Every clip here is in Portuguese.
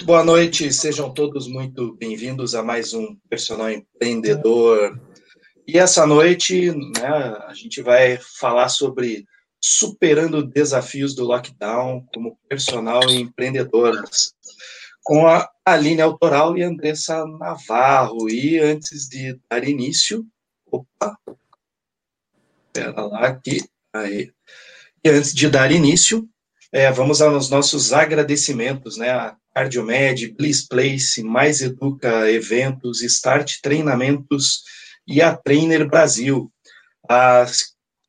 Muito boa noite, sejam todos muito bem-vindos a mais um Personal Empreendedor. E essa noite, né, a gente vai falar sobre superando desafios do lockdown como personal e empreendedoras, com a Aline Autoral e Andressa Navarro. E antes de dar início, opa, espera lá aqui, aí. E antes de dar início, é, vamos aos nossos agradecimentos, né? A Cardiomed, Bliss Place, Mais Educa Eventos, Start Treinamentos e a Trainer Brasil. Ah,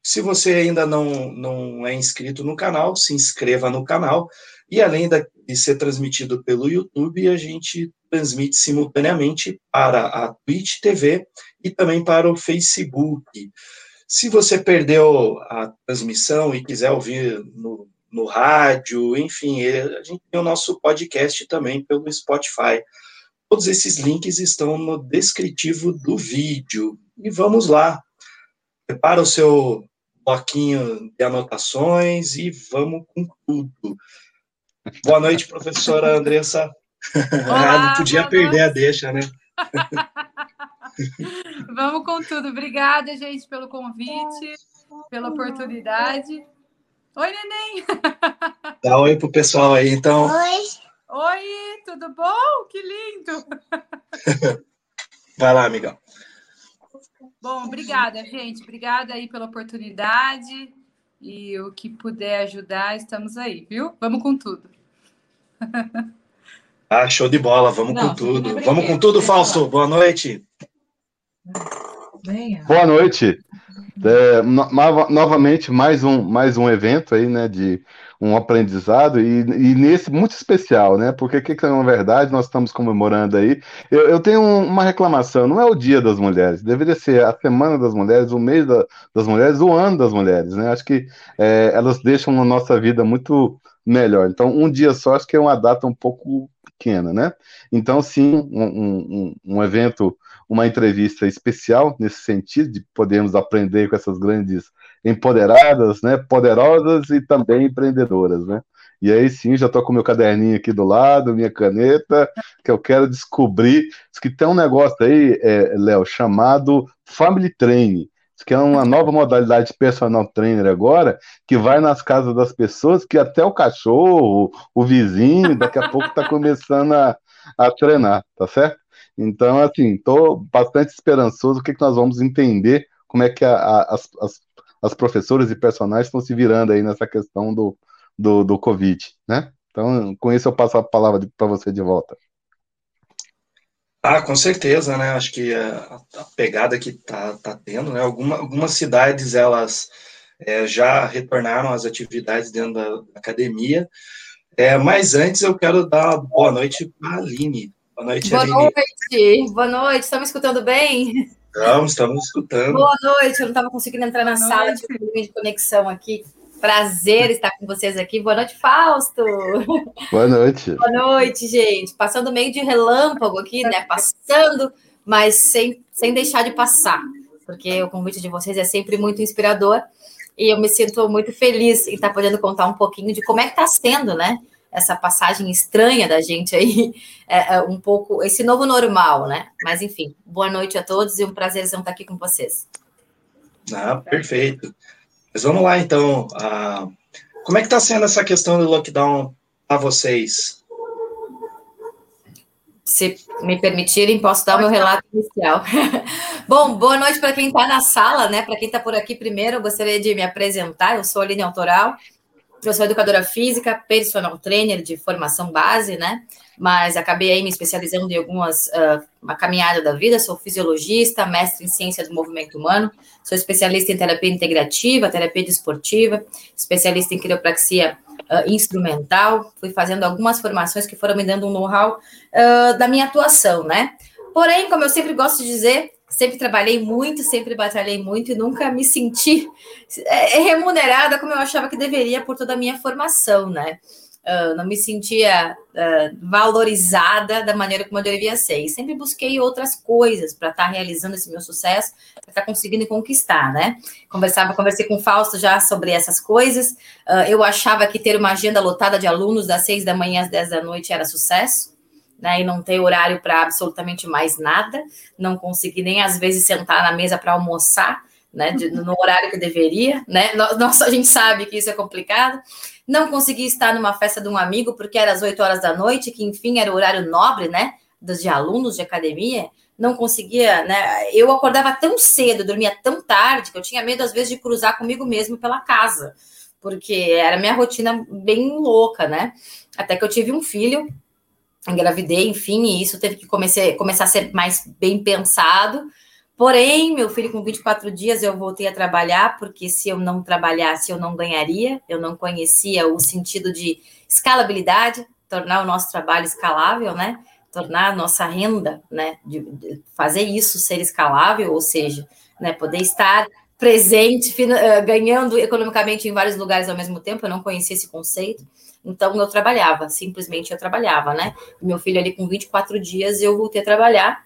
se você ainda não, não é inscrito no canal, se inscreva no canal. E além de ser transmitido pelo YouTube, a gente transmite simultaneamente para a Twitch TV e também para o Facebook. Se você perdeu a transmissão e quiser ouvir no no rádio, enfim, a gente tem o nosso podcast também pelo Spotify. Todos esses links estão no descritivo do vídeo. E vamos lá. Prepara o seu bloquinho de anotações e vamos com tudo. Boa noite, professora Andressa. Olá, Não podia perder noite. a deixa, né? vamos com tudo. Obrigada, gente, pelo convite, pela oportunidade. Oi, neném! Dá oi pro pessoal aí, então. Oi! Oi, tudo bom? Que lindo! Vai lá, amigão. Bom, obrigada, gente. Obrigada aí pela oportunidade. E o que puder ajudar, estamos aí, viu? Vamos com tudo. Ah, show de bola, vamos Não, com tudo. Vamos com tudo, Fausto. Boa noite. Boa noite. É, no, novamente, mais um, mais um evento aí, né, de um aprendizado, e, e nesse muito especial, né, porque que, que na verdade nós estamos comemorando aí, eu, eu tenho uma reclamação, não é o dia das mulheres, deveria ser a semana das mulheres, o mês da, das mulheres, o ano das mulheres, né, acho que é, elas deixam a nossa vida muito melhor, então um dia só acho que é uma data um pouco pequena, né, então sim, um, um, um evento uma entrevista especial nesse sentido, de podermos aprender com essas grandes empoderadas, né, poderosas e também empreendedoras, né? E aí sim, já estou com meu caderninho aqui do lado, minha caneta, que eu quero descobrir. Diz que tem um negócio aí, é, Léo, chamado Family Training, que é uma nova modalidade de personal trainer agora, que vai nas casas das pessoas, que até o cachorro, o vizinho, daqui a pouco está começando a, a treinar, tá certo? Então, assim, estou bastante esperançoso o que, que nós vamos entender, como é que a, a, as, as, as professoras e personagens estão se virando aí nessa questão do, do, do Covid, né? Então, com isso eu passo a palavra para você de volta. Ah, com certeza, né? Acho que a, a pegada que tá, tá tendo, né? Alguma, algumas cidades, elas é, já retornaram às atividades dentro da academia, é, mas antes eu quero dar boa noite para a Aline. Boa noite, Boa Aline. noite. Boa noite. Estão me escutando bem? Estamos, estamos escutando. Boa noite. Eu não estava conseguindo entrar na Boa sala, noite. de conexão aqui. Prazer estar com vocês aqui. Boa noite, Fausto. Boa noite. Boa noite, gente. Passando meio de relâmpago aqui, né? Passando, mas sem, sem deixar de passar, porque o convite de vocês é sempre muito inspirador e eu me sinto muito feliz em estar podendo contar um pouquinho de como é que está sendo, né? Essa passagem estranha da gente aí, é, é um pouco esse novo normal, né? Mas enfim, boa noite a todos e um prazer estar aqui com vocês. Ah, perfeito. Mas vamos lá então. Ah, como é que está sendo essa questão do lockdown para vocês? Se me permitirem, posso dar o meu relato inicial. Bom, boa noite para quem está na sala, né? Para quem está por aqui primeiro, eu gostaria de me apresentar. Eu sou a Aline Autoral, eu sou educadora física, personal trainer de formação base, né? Mas acabei aí me especializando em algumas, uh, uma caminhada da vida, sou fisiologista, mestre em ciência do movimento humano, sou especialista em terapia integrativa, terapia desportiva, especialista em quiropraxia uh, instrumental, fui fazendo algumas formações que foram me dando um know-how uh, da minha atuação, né? Porém, como eu sempre gosto de dizer, sempre trabalhei muito, sempre batalhei muito e nunca me senti é, remunerada como eu achava que deveria por toda a minha formação, né? Uh, não me sentia uh, valorizada da maneira como eu devia ser. E sempre busquei outras coisas para estar tá realizando esse meu sucesso, para estar tá conseguindo conquistar, né? Conversava, conversei com o Fausto já sobre essas coisas. Uh, eu achava que ter uma agenda lotada de alunos das seis da manhã às dez da noite era sucesso. Né, e não ter horário para absolutamente mais nada, não conseguir nem às vezes sentar na mesa para almoçar, né, de, no horário que deveria, né, nós, a gente sabe que isso é complicado, não conseguir estar numa festa de um amigo porque era às 8 horas da noite, que enfim era o horário nobre, né, dos de alunos de academia, não conseguia, né, eu acordava tão cedo, dormia tão tarde, que eu tinha medo às vezes de cruzar comigo mesmo pela casa, porque era minha rotina bem louca, né, até que eu tive um filho, engravidei, enfim, e isso teve que comecei, começar a ser mais bem pensado. Porém, meu filho com 24 dias eu voltei a trabalhar, porque se eu não trabalhasse, eu não ganharia, eu não conhecia o sentido de escalabilidade, tornar o nosso trabalho escalável, né? Tornar a nossa renda, né? De, de fazer isso ser escalável, ou seja, né? Poder estar presente, eh, ganhando economicamente em vários lugares ao mesmo tempo, eu não conhecia esse conceito. Então eu trabalhava, simplesmente eu trabalhava, né? Meu filho ali com 24 dias eu voltei a trabalhar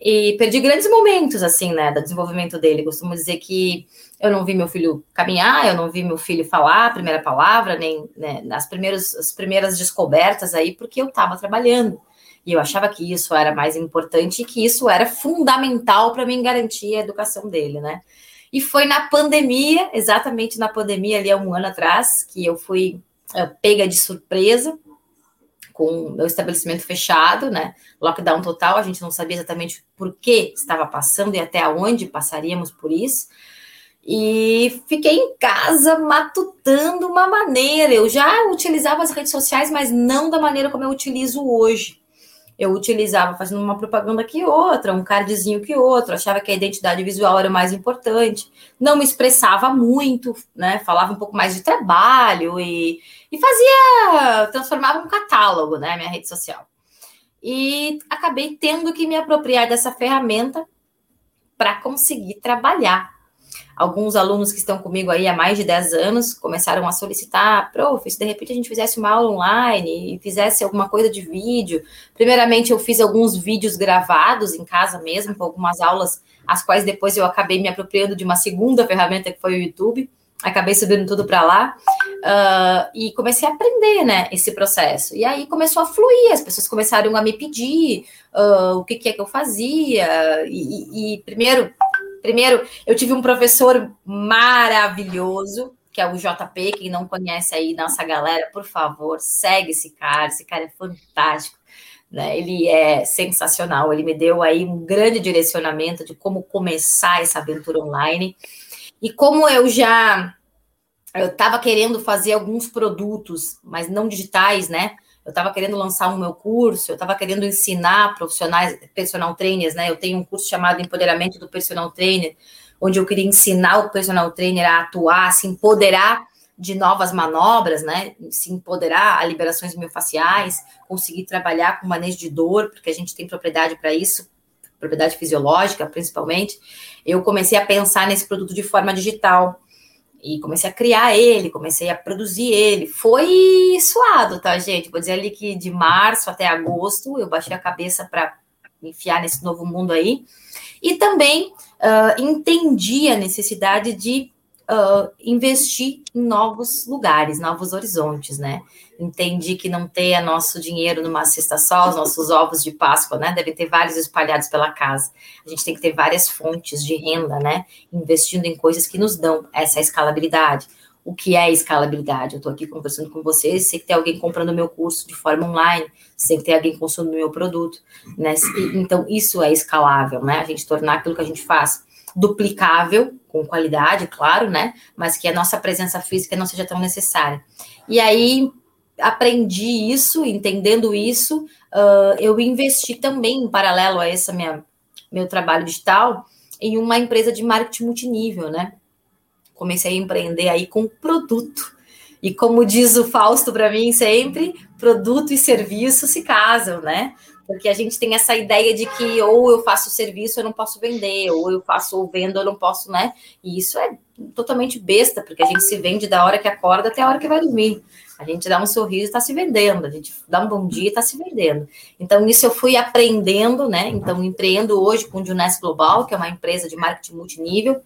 e perdi grandes momentos assim, né, do desenvolvimento dele. Costumo dizer que eu não vi meu filho caminhar, eu não vi meu filho falar a primeira palavra, nem né, as primeiras as primeiras descobertas aí, porque eu estava trabalhando. E eu achava que isso era mais importante e que isso era fundamental para mim garantir a educação dele, né? E foi na pandemia, exatamente na pandemia ali há um ano atrás, que eu fui pega de surpresa com o estabelecimento fechado, né? Lockdown total, a gente não sabia exatamente por que estava passando e até onde passaríamos por isso. E fiquei em casa matutando uma maneira. Eu já utilizava as redes sociais, mas não da maneira como eu utilizo hoje eu utilizava fazendo uma propaganda que outra, um cardzinho que outro, achava que a identidade visual era mais importante, não me expressava muito, né? Falava um pouco mais de trabalho e, e fazia, transformava um catálogo, né? Minha rede social. E acabei tendo que me apropriar dessa ferramenta para conseguir trabalhar alguns alunos que estão comigo aí há mais de 10 anos começaram a solicitar, prof, se de repente a gente fizesse uma aula online e fizesse alguma coisa de vídeo. Primeiramente, eu fiz alguns vídeos gravados em casa mesmo, com algumas aulas, as quais depois eu acabei me apropriando de uma segunda ferramenta que foi o YouTube. Acabei subindo tudo para lá uh, e comecei a aprender, né, esse processo. E aí começou a fluir, as pessoas começaram a me pedir uh, o que, que, é que eu fazia. E, e primeiro, Primeiro, eu tive um professor maravilhoso, que é o JP, quem não conhece aí, nossa galera, por favor, segue esse cara, esse cara é fantástico. Né? Ele é sensacional, ele me deu aí um grande direcionamento de como começar essa aventura online. E como eu já eu estava querendo fazer alguns produtos, mas não digitais, né? Eu estava querendo lançar um meu curso, eu estava querendo ensinar profissionais, personal trainers, né? Eu tenho um curso chamado Empoderamento do Personal Trainer, onde eu queria ensinar o personal trainer a atuar, a se empoderar de novas manobras, né? Se empoderar a liberações miofasciais, conseguir trabalhar com manejo de dor, porque a gente tem propriedade para isso, propriedade fisiológica, principalmente. Eu comecei a pensar nesse produto de forma digital. E comecei a criar ele, comecei a produzir ele. Foi suado, tá, gente? Vou dizer ali que de março até agosto eu baixei a cabeça para enfiar nesse novo mundo aí. E também uh, entendi a necessidade de uh, investir em novos lugares, novos horizontes, né? Entendi que não ter nosso dinheiro numa cesta só, os nossos ovos de Páscoa, né? Devem ter vários espalhados pela casa. A gente tem que ter várias fontes de renda, né? Investindo em coisas que nos dão essa escalabilidade. O que é escalabilidade? Eu estou aqui conversando com vocês, sei que tem alguém comprando meu curso de forma online, sei que tem alguém consumindo meu produto, né? Então, isso é escalável, né? A gente tornar aquilo que a gente faz duplicável, com qualidade, claro, né? Mas que a nossa presença física não seja tão necessária. E aí aprendi isso, entendendo isso, uh, eu investi também, em paralelo a esse meu trabalho digital, em uma empresa de marketing multinível, né? Comecei a empreender aí com produto. E como diz o Fausto para mim sempre, produto e serviço se casam, né? Porque a gente tem essa ideia de que ou eu faço serviço, eu não posso vender, ou eu faço ou vendo, eu não posso, né? E isso é totalmente besta, porque a gente se vende da hora que acorda até a hora que vai dormir. A gente dá um sorriso e está se vendendo, a gente dá um bom dia e está se vendendo. Então, isso eu fui aprendendo, né? Então, empreendo hoje com o Juness Global, que é uma empresa de marketing multinível,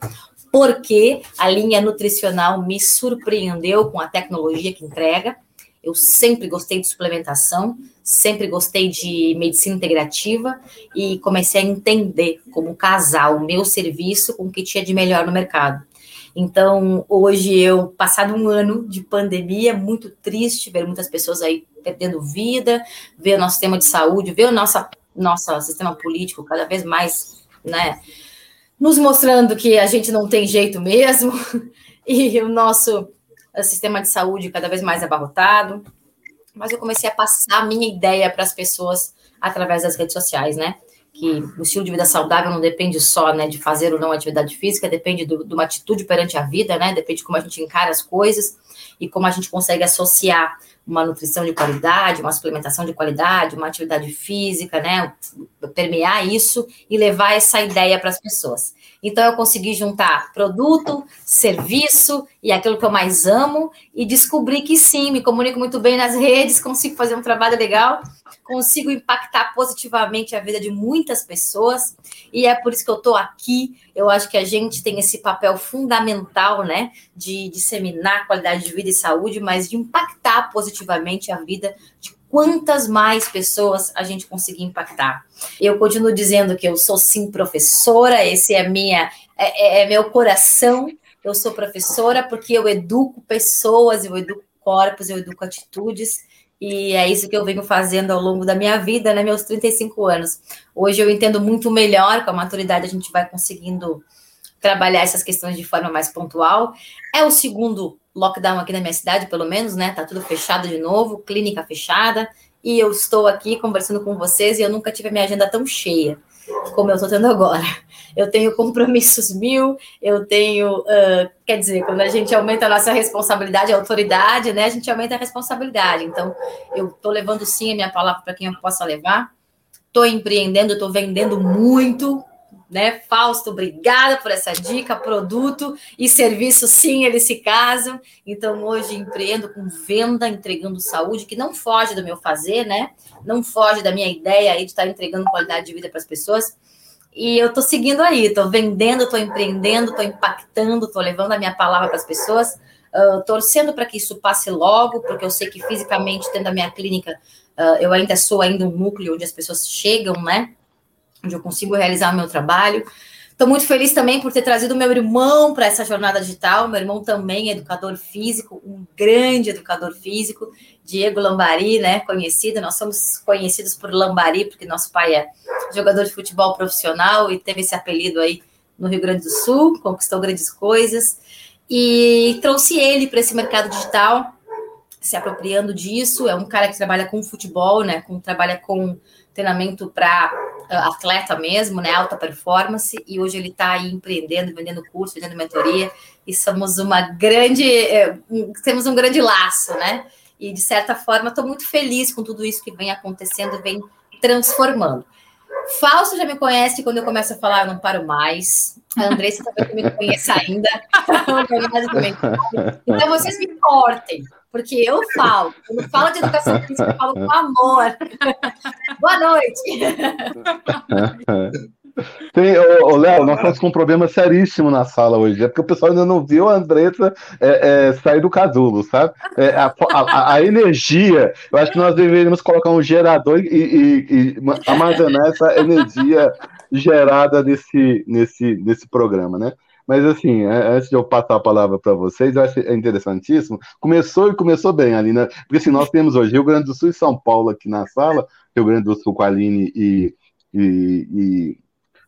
porque a linha nutricional me surpreendeu com a tecnologia que entrega Eu sempre gostei de suplementação, sempre gostei de medicina integrativa e comecei a entender como casar o meu serviço com o que tinha de melhor no mercado. Então, hoje eu, passado um ano de pandemia, muito triste ver muitas pessoas aí perdendo vida, ver o nosso sistema de saúde, ver o nosso, nosso sistema político cada vez mais, né, nos mostrando que a gente não tem jeito mesmo, e o nosso sistema de saúde cada vez mais abarrotado. Mas eu comecei a passar a minha ideia para as pessoas através das redes sociais, né? que o estilo de vida saudável não depende só né, de fazer ou não atividade física, depende do, de uma atitude perante a vida, né? Depende de como a gente encara as coisas e como a gente consegue associar uma nutrição de qualidade, uma suplementação de qualidade, uma atividade física, né? Permear isso e levar essa ideia para as pessoas. Então eu consegui juntar produto, serviço e aquilo que eu mais amo e descobri que sim, me comunico muito bem nas redes, consigo fazer um trabalho legal, consigo impactar positivamente a vida de muitas pessoas e é por isso que eu estou aqui. Eu acho que a gente tem esse papel fundamental, né, de disseminar qualidade de vida e saúde, mas de impactar positivamente a vida de quantas mais pessoas a gente conseguir impactar. Eu continuo dizendo que eu sou sim professora, esse é minha é, é, é meu coração. Eu sou professora porque eu educo pessoas, eu educo corpos, eu educo atitudes. E é isso que eu venho fazendo ao longo da minha vida, né, meus 35 anos. Hoje eu entendo muito melhor, com a maturidade a gente vai conseguindo trabalhar essas questões de forma mais pontual. É o segundo lockdown aqui na minha cidade, pelo menos, né? Tá tudo fechado de novo, clínica fechada, e eu estou aqui conversando com vocês e eu nunca tive a minha agenda tão cheia como eu estou tendo agora. Eu tenho compromissos mil, eu tenho, uh, quer dizer, quando a gente aumenta a nossa responsabilidade, a autoridade, né? A gente aumenta a responsabilidade. Então, eu estou levando sim a minha palavra para quem eu possa levar. Estou empreendendo, estou vendendo muito, né? Fausto, obrigada por essa dica, produto e serviço, sim, eles se casam. Então, hoje empreendo com venda, entregando saúde, que não foge do meu fazer, né? Não foge da minha ideia aí de estar entregando qualidade de vida para as pessoas. E eu estou seguindo aí, estou vendendo, estou empreendendo, estou impactando, estou levando a minha palavra para as pessoas, uh, torcendo para que isso passe logo, porque eu sei que fisicamente, tendo a minha clínica, uh, eu ainda sou ainda um núcleo onde as pessoas chegam, né? Onde eu consigo realizar o meu trabalho. Estou muito feliz também por ter trazido meu irmão para essa jornada digital. Meu irmão também é educador físico, um grande educador físico, Diego Lambari, né? Conhecido. Nós somos conhecidos por Lambari, porque nosso pai é jogador de futebol profissional e teve esse apelido aí no Rio Grande do Sul, conquistou grandes coisas. E trouxe ele para esse mercado digital, se apropriando disso. É um cara que trabalha com futebol, né? Com, trabalha com treinamento para uh, atleta mesmo, né, alta performance, e hoje ele está aí empreendendo, vendendo curso, vendendo mentoria, e somos uma grande, eh, temos um grande laço, né, e de certa forma estou muito feliz com tudo isso que vem acontecendo, vem transformando. Fausto já me conhece, quando eu começo a falar, eu não paro mais. A Andressa também me conhece ainda. então, vocês me cortem, porque eu falo. Quando falo de educação física, eu falo com amor. Boa noite. Tem, ô, ô Léo, nós estamos com um problema seríssimo na sala hoje. É porque o pessoal ainda não viu a Andressa é, é, sair do casulo, sabe? É, a, a, a, energia, eu acho que nós deveríamos colocar um gerador e, e, e armazenar essa energia gerada nesse, nesse, nesse programa, né? Mas assim, é, antes de eu passar a palavra para vocês, eu acho interessantíssimo. Começou e começou bem ali, né? Porque assim, nós temos hoje Rio Grande do Sul e São Paulo aqui na sala, Rio Grande do Sul com a Aline e, e, e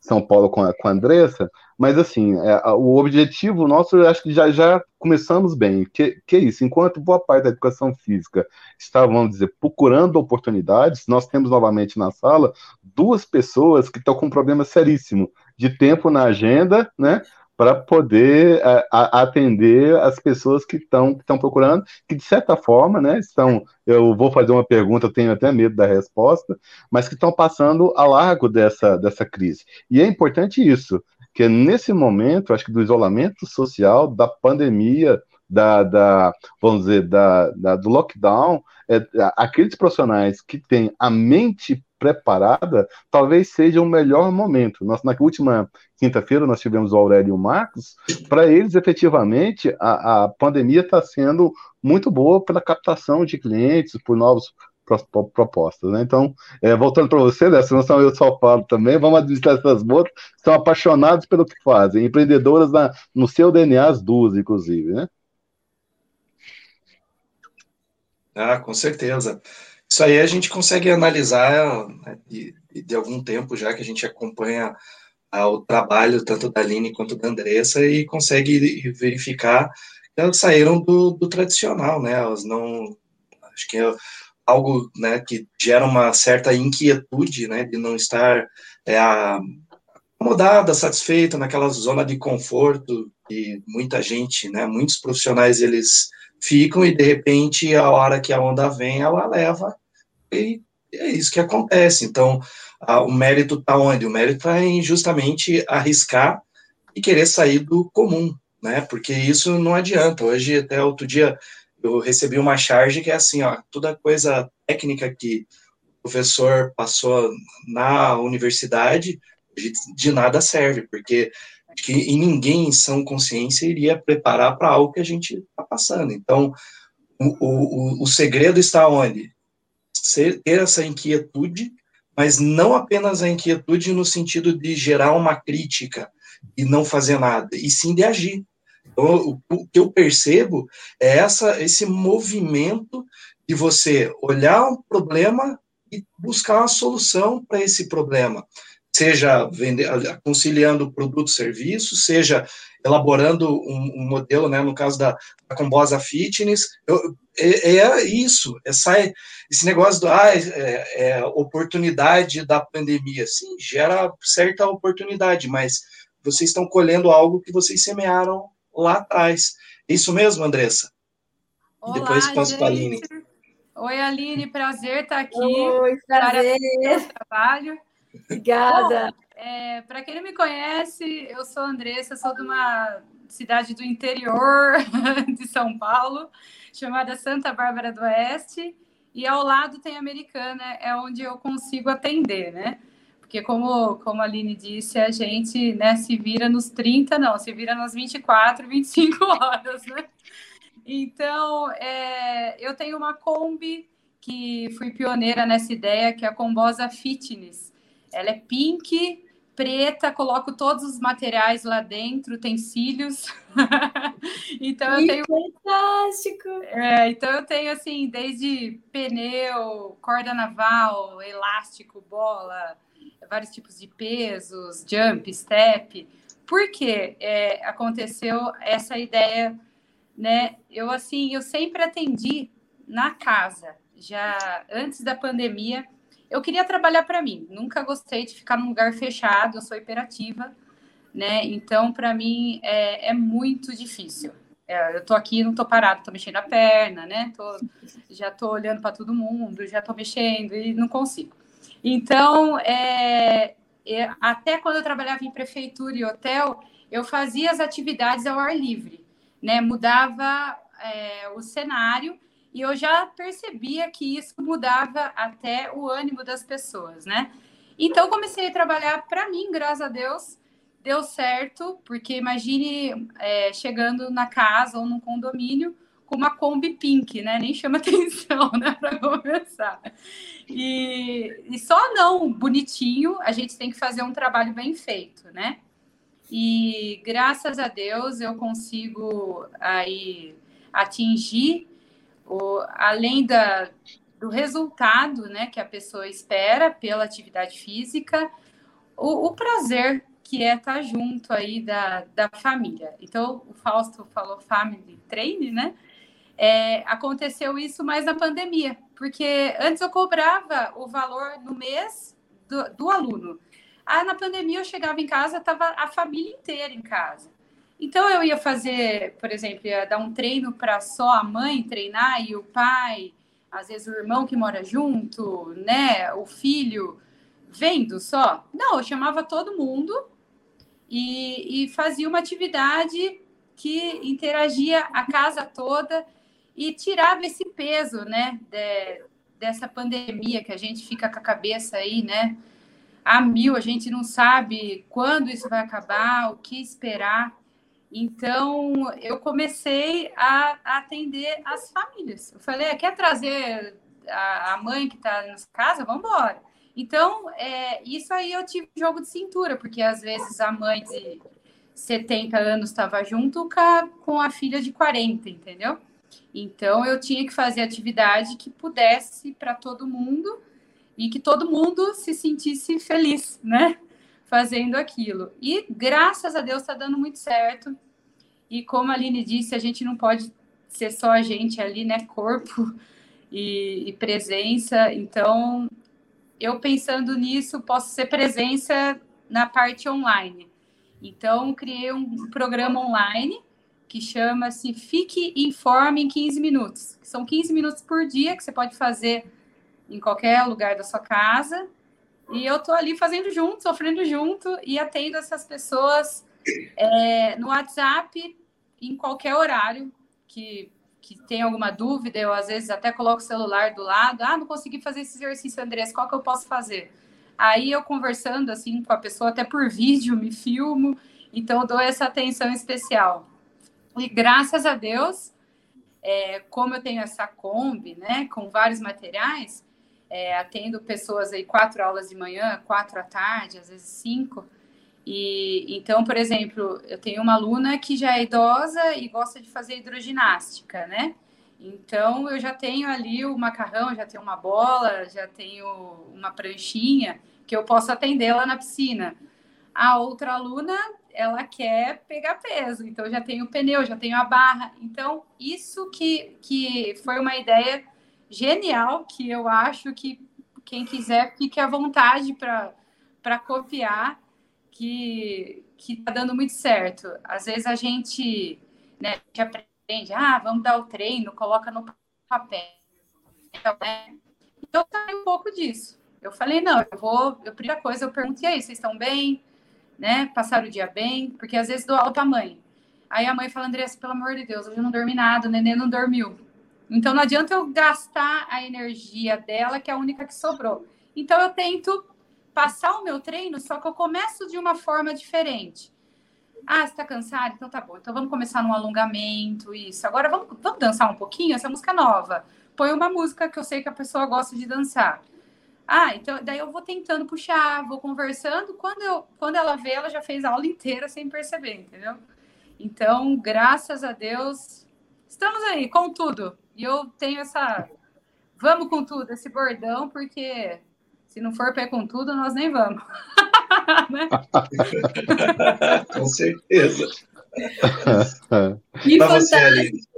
São Paulo com a, com a Andressa, mas assim, é, o objetivo nosso, eu acho que já, já começamos bem, que, que é isso, enquanto boa parte da educação física está, vamos dizer, procurando oportunidades, nós temos novamente na sala duas pessoas que estão com um problema seríssimo de tempo na agenda, né, para poder a, é, a, atender as pessoas que estão que procurando, que de certa forma, né, estão, eu vou fazer uma pergunta, eu tenho até medo da resposta, mas que estão passando a largo dessa, dessa crise. E é importante isso, que nesse momento, acho que do isolamento social, da pandemia, da, da vamos dizer, da, da do lockdown, é, aqueles profissionais que têm a mente preparada, talvez seja o melhor momento. Nós, na última quinta-feira nós tivemos o Aurélio e o Marcos. Para eles, efetivamente, a, a pandemia está sendo muito boa pela captação de clientes, por novos propostas. Né? Então, é, voltando para você, né, senão eu só falo também, vamos administrar essas moças, são apaixonadas pelo que fazem, empreendedoras na, no seu DNA, as duas, inclusive, né? Ah, com certeza. Isso aí a gente consegue analisar né, de, de, algum tempo já que a gente acompanha o trabalho tanto da Aline quanto da Andressa e consegue verificar que elas saíram do, do tradicional, né? Elas não. Acho que é algo né, que gera uma certa inquietude né, de não estar é, acomodada, satisfeita naquela zona de conforto que muita gente, né, muitos profissionais, eles ficam e de repente a hora que a onda vem, ela leva e é isso que acontece. Então, a, o mérito está onde? O mérito está em justamente arriscar e querer sair do comum, né? Porque isso não adianta. Hoje, até outro dia, eu recebi uma charge que é assim, ó, toda coisa técnica que o professor passou na universidade, de, de nada serve, porque que em ninguém em sã consciência iria preparar para algo que a gente está passando. Então, o, o, o segredo está onde? Ser, ter essa inquietude, mas não apenas a inquietude no sentido de gerar uma crítica e não fazer nada, e sim de agir. Então, o, que eu percebo é essa, esse movimento de você olhar um problema e buscar uma solução para esse problema seja vender, conciliando produto e serviço, seja elaborando um, um, modelo, né, no caso da, da Combosa Fitness, eu, é, é, isso, é sai, esse negócio do, ah, é, é, oportunidade da pandemia, sim, gera certa oportunidade, mas vocês estão colhendo algo que vocês semearam lá atrás. É isso mesmo, Andressa? Olá, depois passo para a Aline. Oi, Aline, prazer estar aqui. Oi, prazer. Trabalho. Obrigada. É, Para quem não me conhece, eu sou Andressa, sou de uma cidade do interior de São Paulo, chamada Santa Bárbara do Oeste, e ao lado tem Americana, é onde eu consigo atender, né? Porque como, como a Aline disse, a gente né, se vira nos 30, não, se vira nas 24, 25 horas, né? Então, é, eu tenho uma Kombi que fui pioneira nessa ideia, que é a Combosa Fitness. Ela é pink, preta, coloco todos os materiais lá dentro, utensílios. então eu tenho. Fantástico! É, então eu tenho assim, desde pneu, corda naval, elástico, bola, vários tipos de pesos, jump, step. Por que é, aconteceu essa ideia? Né? Eu assim, eu sempre atendi na casa, já antes da pandemia eu queria trabalhar para mim, nunca gostei de ficar num lugar fechado, eu sou hiperativa, né? Então, para mim, é, é, muito difícil. É, eu tô aqui, não tô parado, tô mexendo a perna, né? Tô, já tô olhando para todo mundo, já tô mexendo e não consigo. Então, é, é, até quando eu trabalhava em prefeitura e hotel, eu fazia as atividades ao ar livre, né? Mudava é, o cenário e eu já percebia que isso mudava até o ânimo das pessoas, né? Então comecei a trabalhar para mim, graças a Deus, deu certo, porque imagine é, chegando na casa ou num condomínio com uma Kombi Pink, né? Nem chama atenção, né? Para começar. E, e só não bonitinho, a gente tem que fazer um trabalho bem feito, né? E graças a Deus eu consigo aí atingir o, além da, do resultado né, que a pessoa espera pela atividade física, o, o prazer que é estar junto aí da, da família. Então, o Fausto falou family training, né? É, aconteceu isso mais na pandemia, porque antes eu cobrava o valor no mês do, do aluno. Ah, na pandemia eu chegava em casa, estava a família inteira em casa. Então eu ia fazer, por exemplo, ia dar um treino para só a mãe treinar e o pai, às vezes o irmão que mora junto, né, o filho vendo só. Não, eu chamava todo mundo e, e fazia uma atividade que interagia a casa toda e tirava esse peso, né, de, dessa pandemia que a gente fica com a cabeça aí, né? A mil, a gente não sabe quando isso vai acabar, o que esperar. Então, eu comecei a, atender as famílias. Eu falei, quer trazer a, mãe que está na casa? Vamos embora. Então, é, isso aí eu tive jogo de cintura, porque às vezes a mãe de 70 anos estava junto com a, com a filha de 40, entendeu? Então, eu tinha que fazer atividade que pudesse para todo mundo e que todo mundo se sentisse feliz, né? Fazendo aquilo. E graças a Deus está dando muito certo. E como a Aline disse, a gente não pode ser só a gente ali, né? Corpo e, e presença. Então, eu pensando nisso, posso ser presença na parte online. Então, criei um programa online que chama-se Fique Informe em 15 minutos. São 15 minutos por dia que você pode fazer em qualquer lugar da sua casa. E eu estou ali fazendo junto, sofrendo junto e atendo essas pessoas é, no WhatsApp em qualquer horário que, que tem alguma dúvida. Eu, às vezes, até coloco o celular do lado. Ah, não consegui fazer esse exercício, Andrés, qual que eu posso fazer? Aí eu conversando assim com a pessoa, até por vídeo, me filmo. Então, dou essa atenção especial. E graças a Deus, é, como eu tenho essa Kombi, né, com vários materiais, é, atendo pessoas aí quatro aulas de manhã, quatro à tarde, às vezes cinco. E então, por exemplo, eu tenho uma aluna que já é idosa e gosta de fazer hidroginástica, né? Então, eu já tenho ali o macarrão, já tenho uma bola, já tenho uma pranchinha que eu posso atender lá na piscina. A outra aluna, ela quer pegar peso, então já tenho o pneu, já tenho a barra. Então, isso que, que foi uma ideia genial, que eu acho que quem quiser fique à vontade para copiar, que está dando muito certo. Às vezes a gente, né, a gente aprende, ah, vamos dar o treino, coloca no papel. Então, né? eu saí um pouco disso. Eu falei, não, eu vou, a primeira coisa, eu perguntei aí, vocês estão bem? Né? Passaram o dia bem? Porque às vezes dou aula para mãe. Aí a mãe fala, Andressa, pelo amor de Deus, hoje eu não dormi nada, o neném não dormiu. Então não adianta eu gastar a energia dela, que é a única que sobrou. Então eu tento passar o meu treino, só que eu começo de uma forma diferente. Ah, você está cansado? Então tá bom. Então vamos começar num alongamento, isso. Agora vamos, vamos dançar um pouquinho? Essa música é nova. Põe uma música que eu sei que a pessoa gosta de dançar. Ah, então daí eu vou tentando puxar, vou conversando. Quando, eu, quando ela vê, ela já fez a aula inteira sem perceber, entendeu? Então, graças a Deus, estamos aí com tudo. E eu tenho essa. Vamos com tudo, esse bordão, porque se não for pé com tudo, nós nem vamos. né? com certeza. Que fantástico.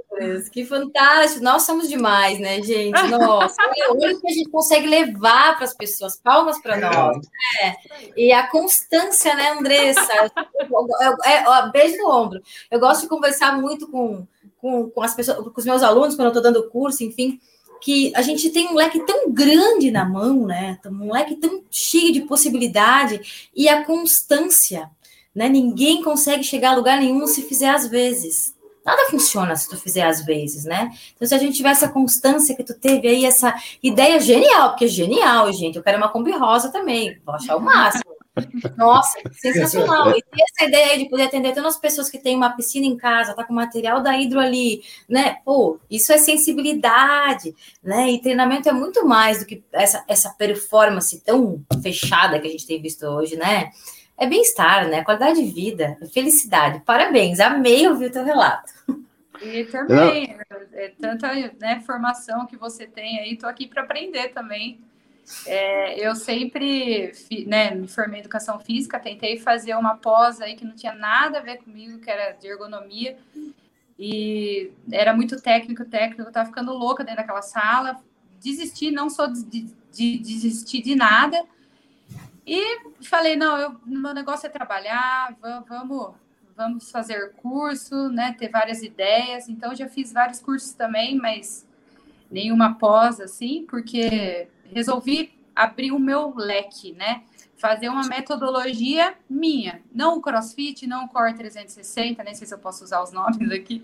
Que fantástico. Nós somos demais, né, gente? Nossa, olha o que a gente consegue levar para as pessoas. Palmas para nós. Né? E a constância, né, Andressa? É, é, beijo no ombro. Eu gosto de conversar muito com com, com as pessoas, com os meus alunos, quando eu estou dando curso, enfim, que a gente tem um leque tão grande na mão, né? Um leque tão cheio de possibilidade e a constância, né? Ninguém consegue chegar a lugar nenhum se fizer às vezes. Nada funciona se tu fizer às vezes, né? Então, se a gente tiver essa constância que tu teve aí, essa ideia genial, porque é genial, gente. Eu quero uma Kombi rosa também, vou achar o máximo. Nossa, sensacional. E ter essa ideia aí de poder atender tantas pessoas que têm uma piscina em casa, tá com material da hidro ali, né? Pô, isso é sensibilidade, né? E treinamento é muito mais do que essa, essa performance tão fechada que a gente tem visto hoje, né? É bem-estar, né? Qualidade de vida, felicidade. Parabéns, amei ouvir o teu relato. E também, é, tanta né, formação que você tem aí, tô aqui para aprender também. É, eu sempre né, me formei em educação física, tentei fazer uma pós aí que não tinha nada a ver comigo, que era de ergonomia, e era muito técnico, técnico, eu estava ficando louca dentro daquela sala, desisti, não sou de, de, de desistir de nada, e falei, não, eu, meu negócio é trabalhar, vamos, vamos fazer curso, né, ter várias ideias, então já fiz vários cursos também, mas nenhuma pós, assim, porque resolvi abrir o meu leque, né? Fazer uma metodologia minha, não o CrossFit, não o Core 360, nem sei se eu posso usar os nomes aqui,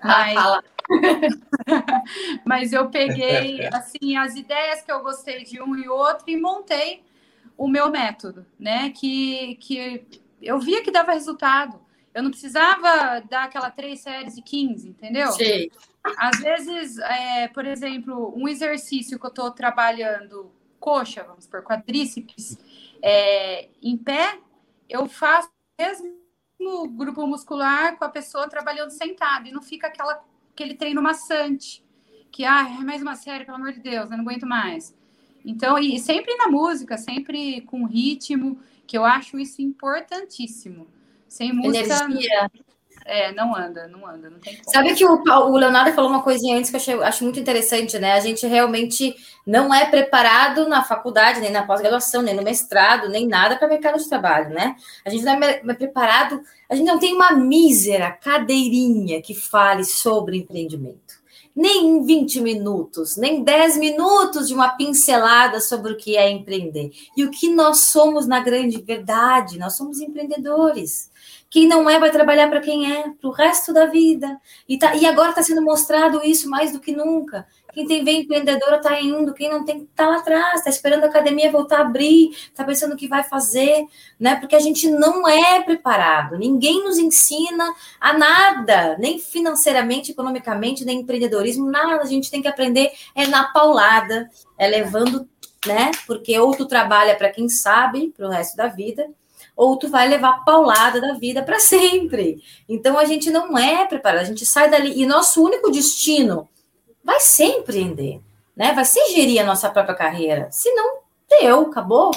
ah, mas Mas eu peguei assim as ideias que eu gostei de um e outro e montei o meu método, né? Que, que eu via que dava resultado. Eu não precisava dar aquela três séries de 15, entendeu? Sim. Às vezes, é, por exemplo, um exercício que eu estou trabalhando coxa, vamos por quadríceps, é, em pé, eu faço mesmo grupo muscular com a pessoa trabalhando sentada e não fica aquela, aquele treino maçante, que, ah, é mais uma série, pelo amor de Deus, eu não aguento mais. Então, e sempre na música, sempre com ritmo, que eu acho isso importantíssimo. Sem música. Energia. É, não anda, não anda, não tem como. Sabe que o, o Leonardo falou uma coisinha antes que eu achei, acho muito interessante, né? A gente realmente não é preparado na faculdade, nem na pós-graduação, nem no mestrado, nem nada para mercado de trabalho, né? A gente não é, é preparado, a gente não tem uma mísera cadeirinha que fale sobre empreendimento nem 20 minutos, nem 10 minutos de uma pincelada sobre o que é empreender. E o que nós somos na grande verdade, nós somos empreendedores. Quem não é vai trabalhar para quem é, para o resto da vida. E, tá, e agora está sendo mostrado isso mais do que nunca. Quem tem vem empreendedora está indo, quem não tem está lá atrás, está esperando a academia voltar a abrir, está pensando o que vai fazer, né? Porque a gente não é preparado, ninguém nos ensina a nada, nem financeiramente, economicamente, nem empreendedorismo, nada. A gente tem que aprender é na paulada, é levando, né? Porque ou tu trabalha para quem sabe para o resto da vida, ou tu vai levar paulada da vida para sempre. Então a gente não é preparado, a gente sai dali e nosso único destino vai ser empreender, né? Vai ser gerir a nossa própria carreira. Se não, deu, acabou.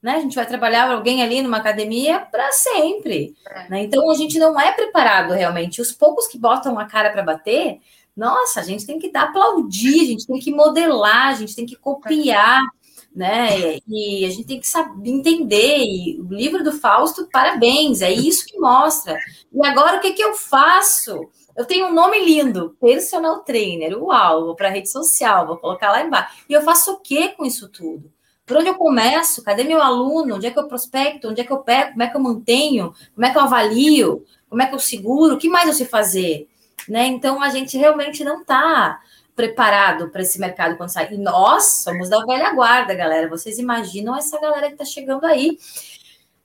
Né? A gente vai trabalhar alguém ali numa academia para sempre. É. Né? Então a gente não é preparado realmente. Os poucos que botam a cara para bater, nossa, a gente tem que dar aplaudir, a gente tem que modelar, a gente tem que copiar, né? E a gente tem que saber entender. E o livro do Fausto, parabéns, é isso que mostra. E agora o que, que eu faço? Eu tenho um nome lindo, personal trainer. Uau, vou para rede social, vou colocar lá embaixo. E eu faço o que com isso tudo? Por onde eu começo? Cadê meu aluno? Onde é que eu prospecto? Onde é que eu pego? Como é que eu mantenho? Como é que eu avalio? Como é que eu seguro? O que mais eu sei fazer? Né? Então a gente realmente não está preparado para esse mercado quando sai. E nós somos da velha guarda, galera. Vocês imaginam essa galera que está chegando aí,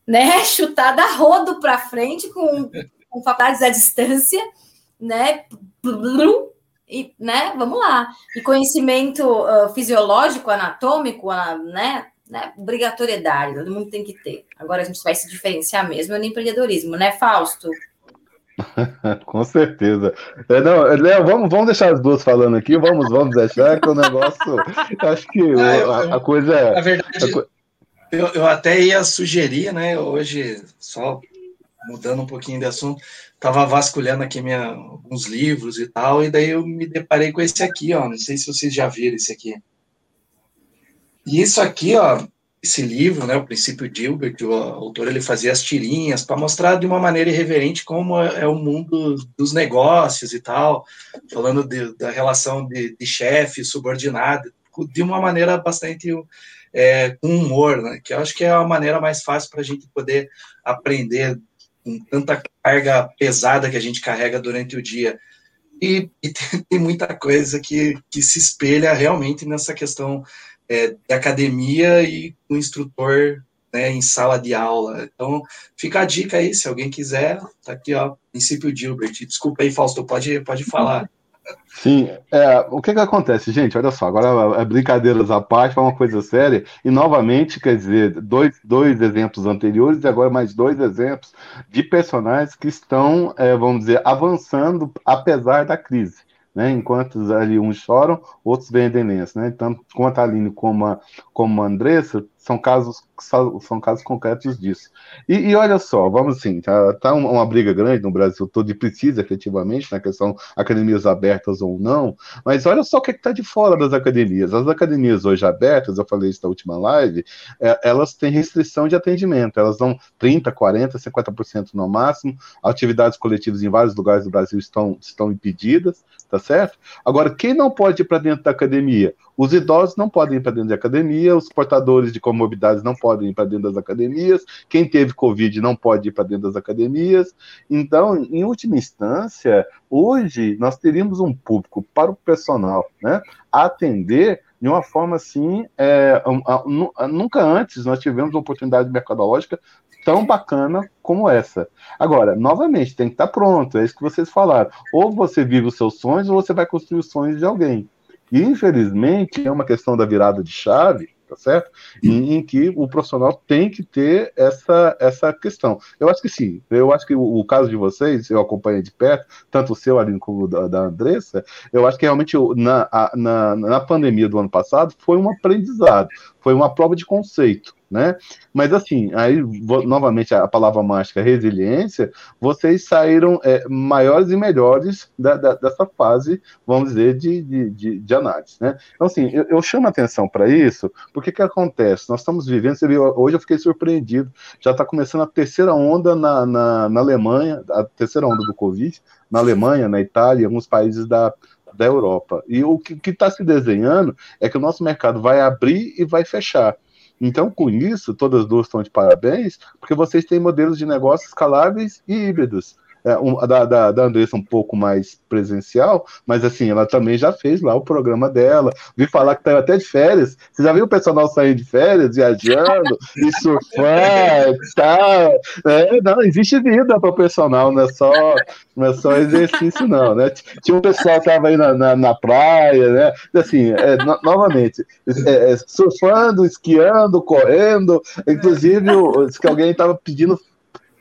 né? Chutada rodo para frente com, com faculdades à distância né? E, né? Vamos lá. E conhecimento uh, fisiológico, anatômico, uh, né? né? Obrigatoriedade, todo mundo tem que ter. Agora a gente vai se diferenciar mesmo no empreendedorismo, né, Fausto? Com certeza. É, não, Léo, vamos, vamos deixar as duas falando aqui, vamos, vamos deixar que o negócio. Acho que a, a, coisa. Na verdade, a, eu, eu até ia sugerir, né, hoje, só mudando um pouquinho de assunto, estava vasculhando aqui minha, alguns livros e tal, e daí eu me deparei com esse aqui, ó. Não sei se vocês já viram esse aqui. E isso aqui, ó, esse livro, né, o Princípio Gilbert, o autor ele fazia as tirinhas para mostrar de uma maneira irreverente como é, é o mundo dos negócios e tal, falando de, da relação de, de chefe subordinado, de uma maneira bastante é, com humor, né, que eu acho que é a maneira mais fácil para a gente poder aprender com tanta carga pesada que a gente carrega durante o dia. E, e tem, tem, muita coisa que, que se espelha realmente nessa questão é, de academia e o instrutor né, em sala de aula. Então, fica a dica aí, se alguém quiser, tá aqui, ó, princípio Gilbert. Desculpa aí, Fausto, pode, pode falar. Sim, é, o que que acontece, gente? Olha só, agora é brincadeiras à parte, para uma coisa séria, e novamente, quer dizer, dois, dois exemplos anteriores e agora mais dois exemplos de personagens que estão, é, vamos dizer, avançando apesar da crise. Né, enquanto ali uns choram, outros vendem lenço, né? Tanto quanto a Aline como a, como a Andressa, são casos, são casos concretos disso. E, e olha só, vamos assim, tá, tá uma, briga grande no Brasil todo e precisa efetivamente na questão academias abertas ou não, mas olha só o que é está de fora das academias. As academias hoje abertas, eu falei isso na última live, é, elas têm restrição de atendimento, elas dão 30, 40, 50% no máximo, atividades coletivas em vários lugares do Brasil estão, estão impedidas, tá certo? Agora, quem não pode ir para dentro da academia? Os idosos não podem ir para dentro de academia, os portadores de comorbidades não podem ir para dentro das academias, quem teve Covid não pode ir para dentro das academias. Então, em última instância, hoje nós teríamos um público para o personal né, atender de uma forma assim, é, nunca antes nós tivemos uma oportunidade mercadológica tão bacana como essa. Agora, novamente, tem que estar pronto, é isso que vocês falaram. Ou você vive os seus sonhos, ou você vai construir os sonhos de alguém. E, infelizmente, é uma questão da virada de chave, tá certo? Em, em, que o profissional tem que ter essa, essa questão. Eu acho que sim, eu acho que o, o caso de vocês, eu acompanhei de perto, tanto o seu, Aline, como o da, da Andressa, eu acho que realmente na, na, na pandemia do ano passado foi um aprendizado, foi uma prova de conceito né? Mas assim, aí novamente a palavra mágica resiliência, vocês saíram é, maiores e melhores da, da, dessa fase, vamos dizer, de, de, de, análise, né? Então assim, eu, eu chamo atenção para isso, porque que acontece? Nós estamos vivendo, você viu, hoje eu fiquei surpreendido, já está começando a terceira onda na, na, na Alemanha, a terceira onda do Covid, na Alemanha, na Itália, alguns países da, da Europa. E o que está se desenhando é que o nosso mercado vai abrir e vai fechar. Então, com isso, todas duas estão de parabéns, porque vocês têm modelos de negócio escaláveis e híbridos é, um, da, da, da Andressa um pouco mais presencial, mas assim, ela também já fez lá o programa dela. Vi falar que tá até de férias. Você já viu o personal saindo de férias, viajando, e surfar e tal? É, não, existe vida para o personal, não é, só, não é só exercício, não, né? Tinha um pessoal que estava aí na, na, na, praia, né? Assim, é, no, novamente, é, é, surfando, esquiando, correndo, inclusive, que alguém estava pedindo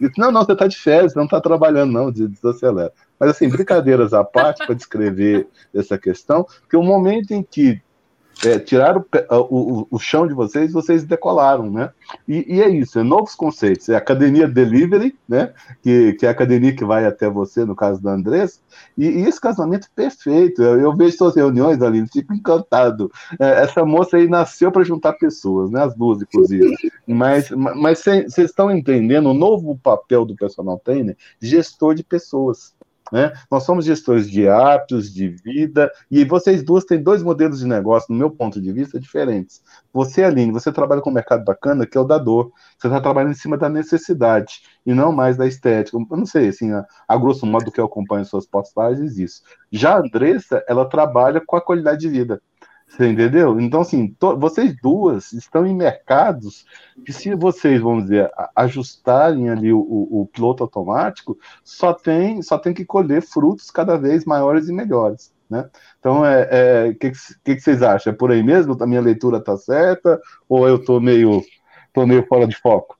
Disse, não, não, você está de férias, não está trabalhando, não, desacelera. Mas, assim, brincadeiras à parte para descrever essa questão, que o momento em que é, tiraram o, o, o, chão de vocês, vocês decolaram, né? E, e, é isso, é novos conceitos. É academia delivery, né? Que, que é a academia que vai até você, no caso da Andressa, e, e esse casamento perfeito. Eu, eu, vejo suas reuniões ali, fico encantado. É, essa moça aí nasceu para juntar pessoas, né? As duas, inclusive. Mas, mas vocês estão entendendo o novo papel do personal trainer? Gestor de pessoas. Né? Nós somos gestores de hábitos, de vida, e vocês duas têm dois modelos de negócio, no meu ponto de vista, diferentes. Você, Aline, você trabalha com um mercado bacana, que é o da dor. Você está trabalhando em cima da necessidade, e não mais da estética. Eu não sei, assim, a, a grosso modo que eu acompanho suas postagens, isso. Já a Andressa, ela trabalha com a qualidade de vida. Você entendeu? Então, assim, vocês duas estão em mercados que, se vocês, vamos dizer, ajustarem ali o, o, piloto automático, só tem, só tem que colher frutos cada vez maiores e melhores. Né? Então, o é, é, que, que, que, vocês acham? É por aí mesmo? A minha leitura está certa? Ou eu estou meio, tô meio fora de foco?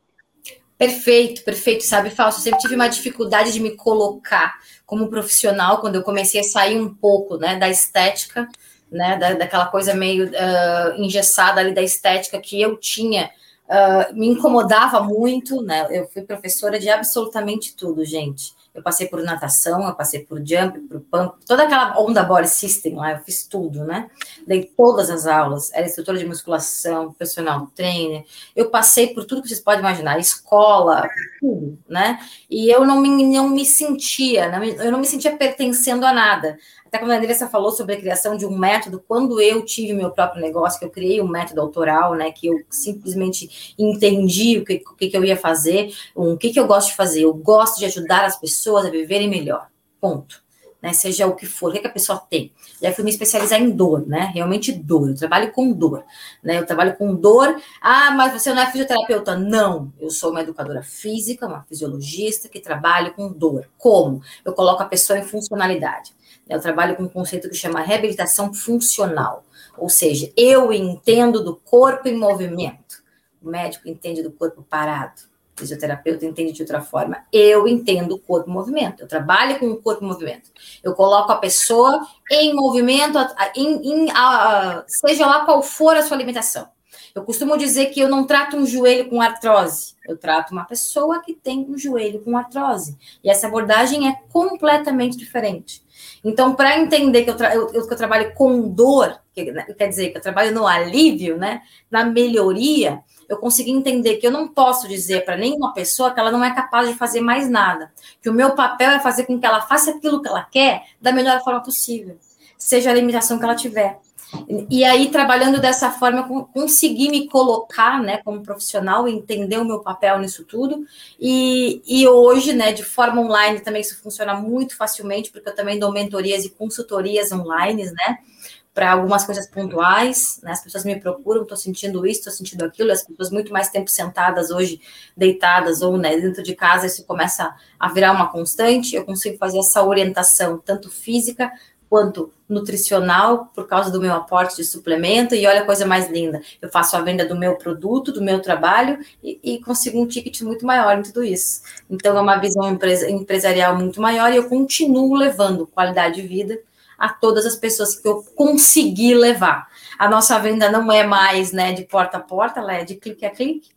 Perfeito, perfeito, sabe, Falso? Eu sempre tive uma dificuldade de me colocar como profissional quando eu comecei a sair um pouco né, da estética né, da, daquela coisa meio uh, engessada ali da estética que eu tinha, uh, me incomodava muito, né? Eu fui professora de absolutamente tudo, gente. Eu passei por natação, eu passei por jump, por pump, toda aquela onda body system lá, eu fiz tudo, né? Dei todas as aulas, era instrutora de musculação, personal trainer, eu passei por tudo que vocês podem imaginar, escola, tudo, né? E eu não me, não me sentia, eu não me sentia pertencendo a nada. Até quando a Andressa falou sobre a criação de um método, quando eu tive meu próprio negócio, que eu criei um método autoral, né, que eu simplesmente entendi o que, o que, eu ia fazer, o que, que eu gosto de fazer. Eu gosto de ajudar as pessoas a viverem melhor. Ponto. Né, seja o que for, o que, que, a pessoa tem. E aí fui me especializar em dor, né? Realmente dor. Eu trabalho com dor, né? Eu trabalho com dor. Ah, mas você não é fisioterapeuta? Não. Eu sou uma educadora física, uma fisiologista que trabalho com dor. Como? Eu coloco a pessoa em funcionalidade. Eu trabalho com um conceito que chama reabilitação funcional, ou seja, eu entendo do corpo em movimento. O médico entende do corpo parado, fisioterapeuta entende de outra forma. Eu entendo o corpo em movimento, eu trabalho com o corpo em movimento. Eu coloco a pessoa em movimento, em, em, a, seja lá qual for a sua alimentação. Eu costumo dizer que eu não trato um joelho com artrose, eu trato uma pessoa que tem um joelho com artrose. E essa abordagem é completamente diferente. Então, para entender que eu, eu, que eu, trabalho com dor, que, né, quer dizer, que eu trabalho no alívio, né, na melhoria, eu consegui entender que eu não posso dizer para nenhuma pessoa que ela não é capaz de fazer mais nada. Que o meu papel é fazer com que ela faça aquilo que ela quer da melhor forma possível, seja a limitação que ela tiver. E aí, trabalhando dessa forma, consegui me colocar, né, como profissional, entender o meu papel nisso tudo. E, e hoje, né, de forma online também isso funciona muito facilmente, porque eu também dou mentorias e consultorias online, né, para algumas coisas pontuais, né? As pessoas me procuram, estou sentindo isso, estou sentindo aquilo, as pessoas muito mais tempo sentadas hoje, deitadas ou né, dentro de casa, isso começa a virar uma constante. Eu consigo fazer essa orientação, tanto física quanto nutricional, por causa do meu aporte de suplemento, e olha a coisa mais linda, eu faço a venda do meu produto, do meu trabalho, e, e consigo um ticket muito maior em tudo isso. Então, é uma visão empresa, empresarial muito maior, e eu continuo levando qualidade de vida a todas as pessoas que eu consegui levar. A nossa venda não é mais né, de porta a porta, ela é de clique a clique.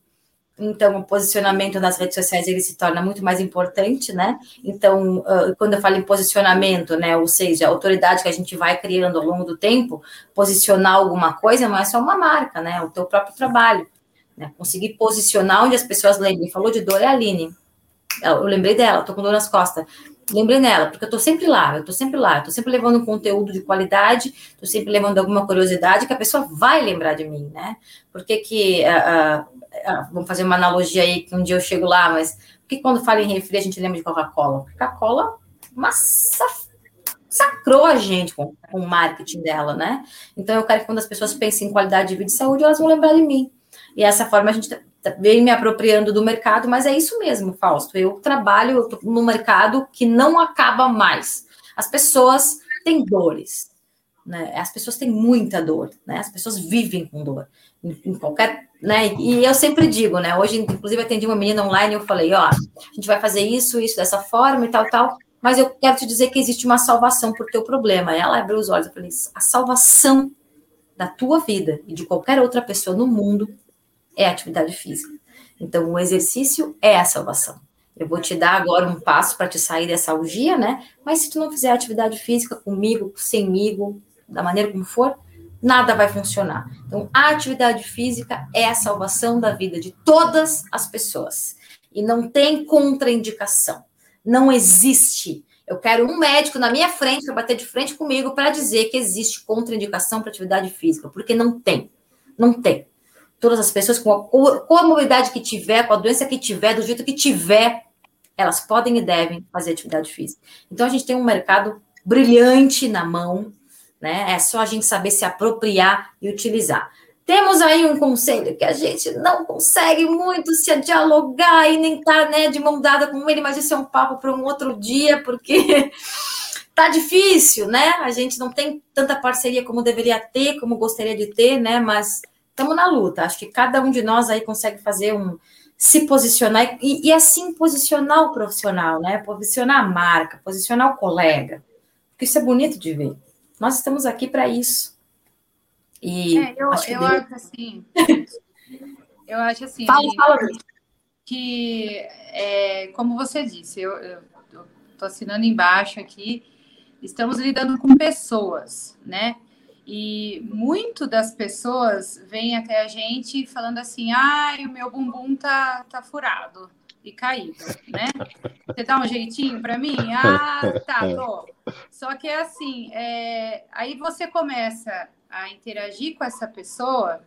Então, o posicionamento nas redes sociais ele se torna muito mais importante, né? Então, quando eu falo em posicionamento, né, ou seja, a autoridade que a gente vai criando ao longo do tempo, posicionar alguma coisa não é só uma marca, né? É o teu próprio trabalho. Né? Conseguir posicionar onde as pessoas lembrem. Falou de dor, é a Aline. Eu lembrei dela, tô com dor nas costas lembrei nela, porque eu tô sempre lá, eu tô sempre lá, eu tô sempre levando um conteúdo de qualidade, tô sempre levando alguma curiosidade que a pessoa vai lembrar de mim, né? Porque que, uh, uh, vamos fazer uma analogia aí, que um dia eu chego lá, mas por que quando fala em refri a gente lembra de Coca-Cola? Coca-Cola, massa sacrou a gente com, com o marketing dela, né? Então eu quero que quando as pessoas pensem em qualidade de vida e saúde, elas vão lembrar de mim. E essa forma a gente vem me apropriando do mercado, mas é isso mesmo, Fausto. Eu trabalho no mercado que não acaba mais. As pessoas têm dores, né? As pessoas têm muita dor, né? As pessoas vivem com dor em, em qualquer, né? E eu sempre digo, né? Hoje, inclusive, atendi uma menina online e eu falei, ó, a gente vai fazer isso, isso dessa forma e tal, tal. Mas eu quero te dizer que existe uma salvação por teu problema. Ela abriu os olhos, eu falei, a salvação da tua vida e de qualquer outra pessoa no mundo é a atividade física. Então, o exercício é a salvação. Eu vou te dar agora um passo para te sair dessa algia, né? Mas se tu não fizer atividade física comigo, semigo, da maneira como for, nada vai funcionar. Então, a atividade física é a salvação da vida de todas as pessoas. E não tem contraindicação. Não existe. Eu quero um médico na minha frente para bater de frente comigo para dizer que existe contraindicação para atividade física, porque não tem. Não tem todas as pessoas com a, com a mobilidade que tiver, com a doença que tiver, do jeito que tiver, elas podem e devem fazer atividade física. Então a gente tem um mercado brilhante na mão, né? É só a gente saber se apropriar e utilizar. Temos aí um conselho que a gente não consegue muito se dialogar e nem estar tá, né, de mão dada com ele, mas isso é um papo para um outro dia, porque tá difícil, né? A gente não tem tanta parceria como deveria ter, como gostaria de ter, né? Mas estamos na luta. Acho que cada um de nós aí consegue fazer um se posicionar e, e assim posicionar o profissional, né? Posicionar a marca, posicionar o colega. Porque isso é bonito de ver. Nós estamos aqui para isso. E é, eu, acho, eu deu... acho assim. eu acho assim. Fala, fala. Que, é, como você disse, eu estou assinando embaixo aqui. Estamos lidando com pessoas, né? E muito das pessoas vêm até a gente falando assim: ai, o meu bumbum tá, tá furado e caído, né? Você dá um jeitinho para mim? Ah, tá, tô. Só que é assim: é... aí você começa a interagir com essa pessoa,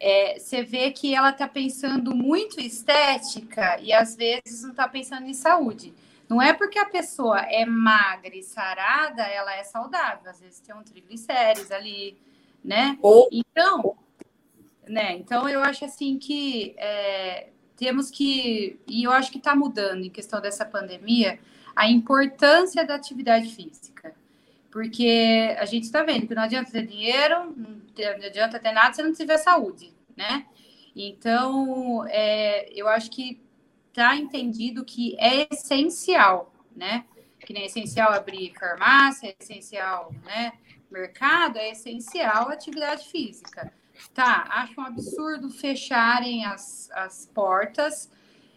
é, você vê que ela tá pensando muito em estética e às vezes não tá pensando em saúde. Não é porque a pessoa é magra e sarada, ela é saudável. Às vezes tem um triglicérides ali, né? Ou... Então, né? Então eu acho assim que é, temos que e eu acho que está mudando em questão dessa pandemia a importância da atividade física, porque a gente está vendo que não adianta ter dinheiro, não adianta ter nada se não tiver saúde, né? Então, é, eu acho que está entendido que é essencial, né? Que nem é essencial abrir farmácia, é essencial, né? Mercado, é essencial atividade física. Tá, acho um absurdo fecharem as, as portas,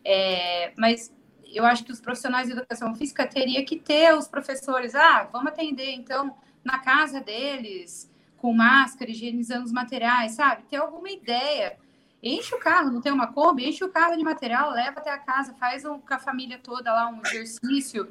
é, mas eu acho que os profissionais de educação física teria que ter os professores, ah, vamos atender então na casa deles, com máscara, higienizando os materiais, sabe? Ter alguma ideia Enche o carro, não tem uma Kombi? Enche o carro de material, leva até a casa, faz um, com a família toda lá um exercício.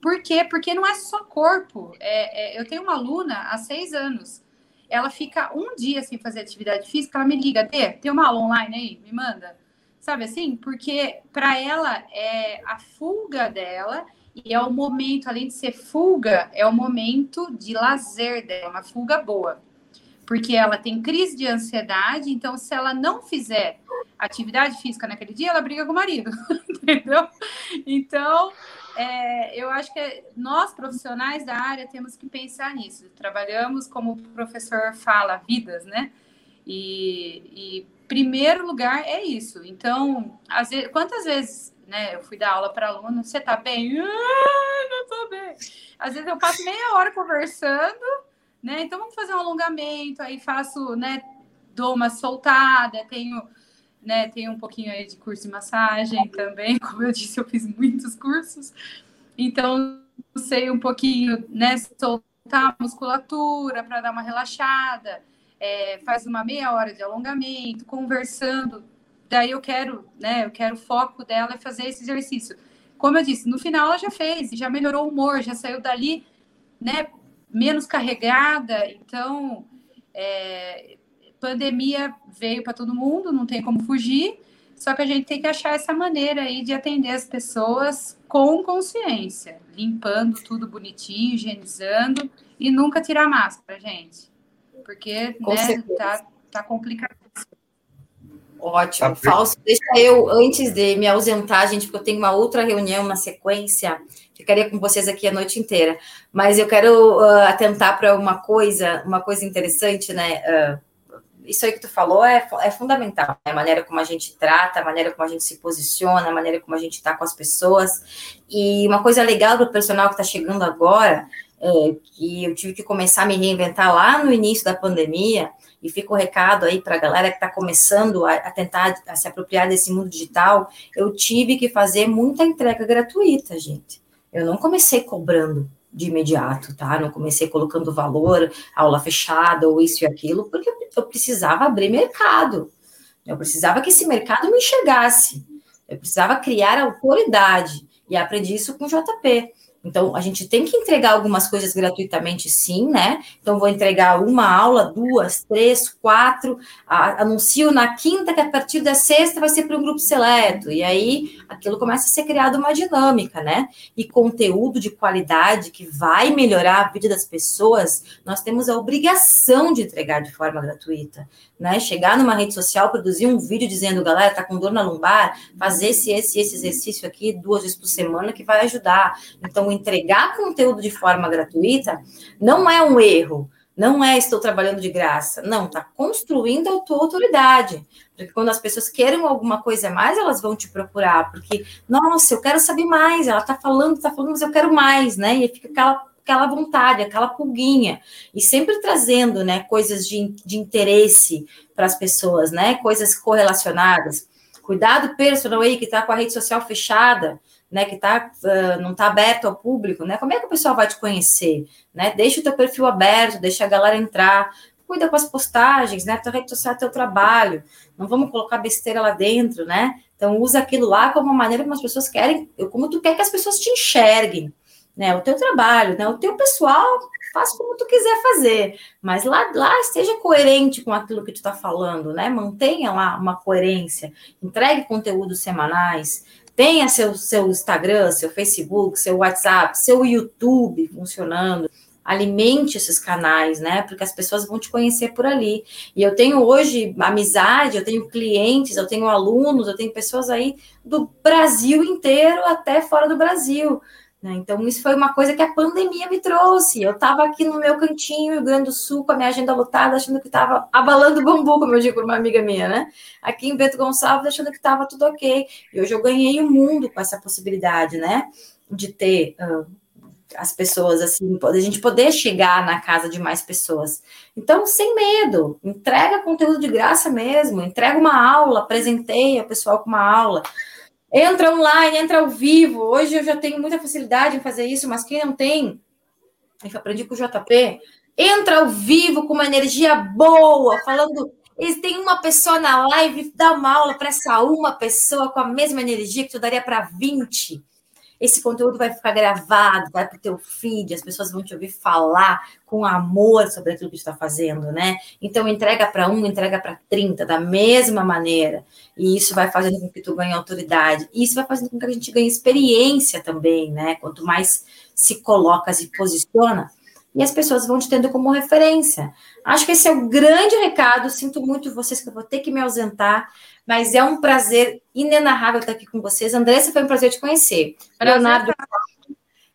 Por quê? Porque não é só corpo. É, é, eu tenho uma aluna há seis anos ela fica um dia sem fazer atividade física, ela me liga, Dê, tem uma aula online aí? Me manda. Sabe assim? Porque para ela é a fuga dela e é o momento, além de ser fuga, é o momento de lazer dela, uma fuga boa. Porque ela tem crise de ansiedade, então se ela não fizer atividade física naquele dia, ela briga com o marido, entendeu? Então, é, eu acho que nós, profissionais da área, temos que pensar nisso. Trabalhamos, como o professor fala, vidas, né? E, e primeiro lugar é isso. Então, às vezes, quantas vezes né, eu fui dar aula para aluno, você tá bem? Ah, não tô bem. Às vezes eu passo meia hora conversando, né? Então vamos fazer um alongamento, aí faço, né, dou uma soltada, tenho né? Tem um pouquinho aí de curso de massagem também, como eu disse, eu fiz muitos cursos. Então, sei um pouquinho, né? Soltar a musculatura para dar uma relaxada, é, faz uma meia hora de alongamento, conversando. Daí eu quero, né? Eu quero o foco dela é fazer esse exercício. Como eu disse, no final ela já fez, já melhorou o humor, já saiu dali, né? Menos carregada. Então, é, pandemia veio para todo mundo, não tem como fugir, só que a gente tem que achar essa maneira aí de atender as pessoas com consciência, limpando tudo bonitinho, higienizando e nunca tirar máscara, gente. Porque né, tá, tá complicado. Ótimo. Tá Falso, deixa eu, antes de me ausentar, gente, porque eu tenho uma outra reunião na sequência, ficaria com vocês aqui a noite inteira. Mas eu quero uh, atentar para uma coisa, uma coisa interessante, né? Uh, isso aí que tu falou é, é fundamental, né? a maneira como a gente trata, a maneira como a gente se posiciona, a maneira como a gente está com as pessoas. E uma coisa legal do personal que está chegando agora, é que eu tive que começar a me reinventar lá no início da pandemia, e fica o recado aí para a galera que está começando a, a, tentar a se apropriar desse mundo digital, eu tive que fazer muita entrega gratuita, gente. Eu não comecei cobrando de imediato, tá? Não comecei colocando valor, aula fechada ou isso e aquilo, porque eu precisava abrir mercado. Eu precisava que esse mercado me enxergasse. Eu precisava criar autoridade. E aprendi isso com JP. Então, a gente tem que entregar algumas coisas gratuitamente, sim, né? Então, vou entregar uma aula, duas, três, quatro, a, anuncio na quinta que a partir da sexta vai ser para um grupo seleto. E aí, aquilo começa a ser criado uma dinâmica, né? E conteúdo de qualidade que vai melhorar a vida das pessoas, nós temos a obrigação de entregar de forma gratuita, né? Chegar numa rede social, produzir um vídeo dizendo, galera, tá com dor na lombar, fazer esse, esse, esse exercício aqui duas vezes por semana que vai ajudar. Então, entregar conteúdo de forma gratuita não é um erro, não é estou trabalhando de graça, não, está construindo a tua autoridade. Porque quando as pessoas querem alguma coisa mais, elas vão te procurar, porque, nossa, eu quero saber mais, ela está falando, está falando, mas eu quero mais, né? E fica aquela, aquela vontade, aquela pulguinha. E sempre trazendo, né, coisas de, de interesse para as pessoas, né? Coisas correlacionadas. Cuidado personal aí que está com a rede social fechada né, que tá, uh, não está aberto ao público, né? Como é que o pessoal vai te conhecer? Né? Deixa o teu perfil aberto, deixa a galera entrar, cuida com as postagens, né? Tua rede social é teu trabalho. Não vamos colocar besteira lá dentro, né? Então usa aquilo lá como uma maneira como as pessoas querem, como tu quer que as pessoas te enxerguem, né? O teu trabalho, né? O teu pessoal faz como tu quiser fazer, mas lá, lá esteja coerente com aquilo que tu está falando, né? Mantenha lá uma coerência, entregue conteúdos semanais, Tenha seu, seu Instagram, seu Facebook, seu WhatsApp, seu YouTube funcionando. Alimente esses canais, né? Porque as pessoas vão te conhecer por ali. E eu tenho hoje amizade, eu tenho clientes, eu tenho alunos, eu tenho pessoas aí do Brasil inteiro até fora do Brasil. Né? Então, isso foi uma coisa que a pandemia me trouxe. Eu estava aqui no meu cantinho, Rio Grande do Sul, com a minha agenda lotada, achando que estava abalando o bambu, como eu digo para uma amiga minha, né? Aqui em Bento Gonçalves, achando que estava tudo ok. E hoje eu ganhei o mundo com essa possibilidade, né? De ter uh, as pessoas, assim, a gente poder chegar na casa de mais pessoas. Então, sem medo, entrega conteúdo de graça mesmo, entrega uma aula, apresentei a pessoal com uma aula. Entra online, entra ao vivo. Hoje eu já tenho muita facilidade em fazer isso, mas quem não tem, eu aprendi com o JP, entra ao vivo com uma energia boa, falando. Eles têm uma pessoa na live, dá uma aula para essa uma pessoa com a mesma energia que tu daria para 20. Esse conteúdo vai ficar gravado, vai para o teu feed, as pessoas vão te ouvir falar com amor sobre aquilo que está fazendo, né? Então, entrega para um, entrega para 30, da mesma maneira. E isso vai fazendo com que tu ganhe autoridade. E isso vai fazendo com que a gente ganhe experiência também, né? Quanto mais se coloca, se posiciona, e as pessoas vão te tendo como referência. Acho que esse é o grande recado. Sinto muito vocês que eu vou ter que me ausentar, mas é um prazer inenarrável estar aqui com vocês. Andressa, foi um prazer te conhecer. Leonardo,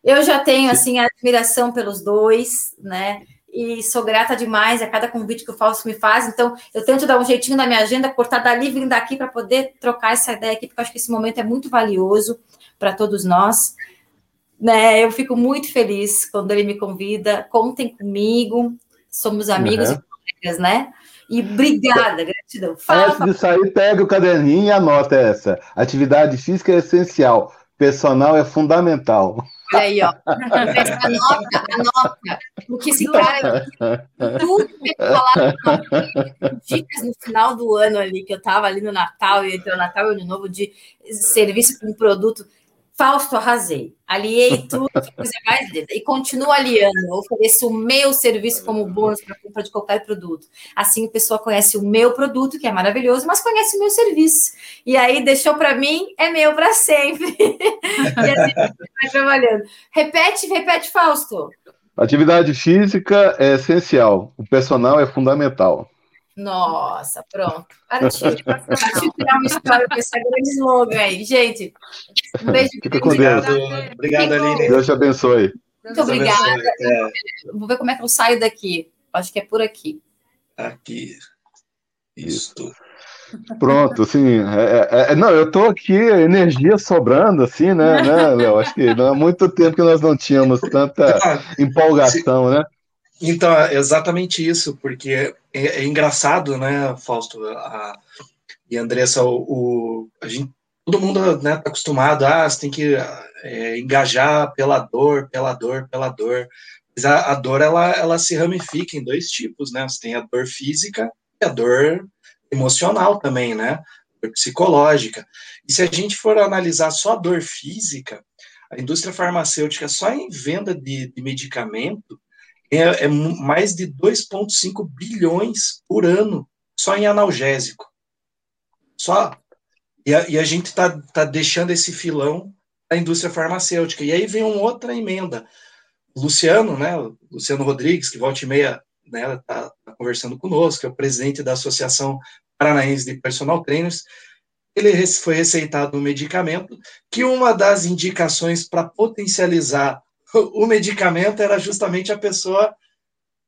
eu já tenho assim admiração pelos dois, né? E sou grata demais a cada convite que o Fausto me faz. Então, eu tento dar um jeitinho na minha agenda, cortar dali e vir daqui para poder trocar essa ideia aqui, porque eu acho que esse momento é muito valioso para todos nós. Né, eu fico muito feliz quando ele me convida. Contem comigo, somos amigos uhum. e colegas, né? E obrigada, gratidão. Fala, Antes de sair, pega o caderninho e anota essa. Atividade física é essencial, personal é fundamental. Olha aí, ó. Anota, anota. Porque esse cara, tudo que falar dicas no final do ano ali, que eu tava ali no Natal, e entre o Natal e o Ano Novo, de serviço com produto Fausto, arrasei. Aliei tudo, coisa mais linda. E continuo aliando. Eu ofereço o meu serviço como bônus para compra de qualquer produto. Assim a pessoa conhece o meu produto, que é maravilhoso, mas conhece o meu serviço. E aí deixou para mim, é meu para sempre. e assim vai trabalhando. Repete, repete, Fausto. Atividade física é essencial. O personal é fundamental. Nossa, pronto. Partiu. Partiu criar uma história com esse grande slogan aí. Gente, um beijo. Fica com Deus. Obrigado, Aline. Deus te abençoe. Muito obrigada. É. Vou ver como é que eu saio daqui. Acho que é por aqui. Aqui. Isso. Pronto, assim, é, é, é não, eu tô aqui, energia sobrando, assim, né, né, Léo? Acho que não há muito tempo que nós não tínhamos tanta empolgação, né? Então, é exatamente isso, porque é, é engraçado, né, Fausto a, e Andressa, o, o, a gente, todo mundo né, tá acostumado, ah, você tem que é, engajar pela dor, pela dor, pela dor. Mas a, a, dor, ela, ela se ramifica em dois tipos, né? Você tem a dor física e a dor emocional também, né? Dor psicológica. E se a gente for analisar só a dor física, a indústria farmacêutica, só em venda de, de medicamento, é, é mais de 2,5 bilhões por ano só em analgésico. Só. E a, e a gente está tá deixando esse filão da indústria farmacêutica. E aí vem uma outra emenda. Luciano, né, Luciano Rodrigues, que volta e meia né, tá, tá conversando conosco, é o presidente da Associação Paranaense de Personal Trainers, ele foi receitado um medicamento que uma das indicações para potencializar o medicamento era justamente a pessoa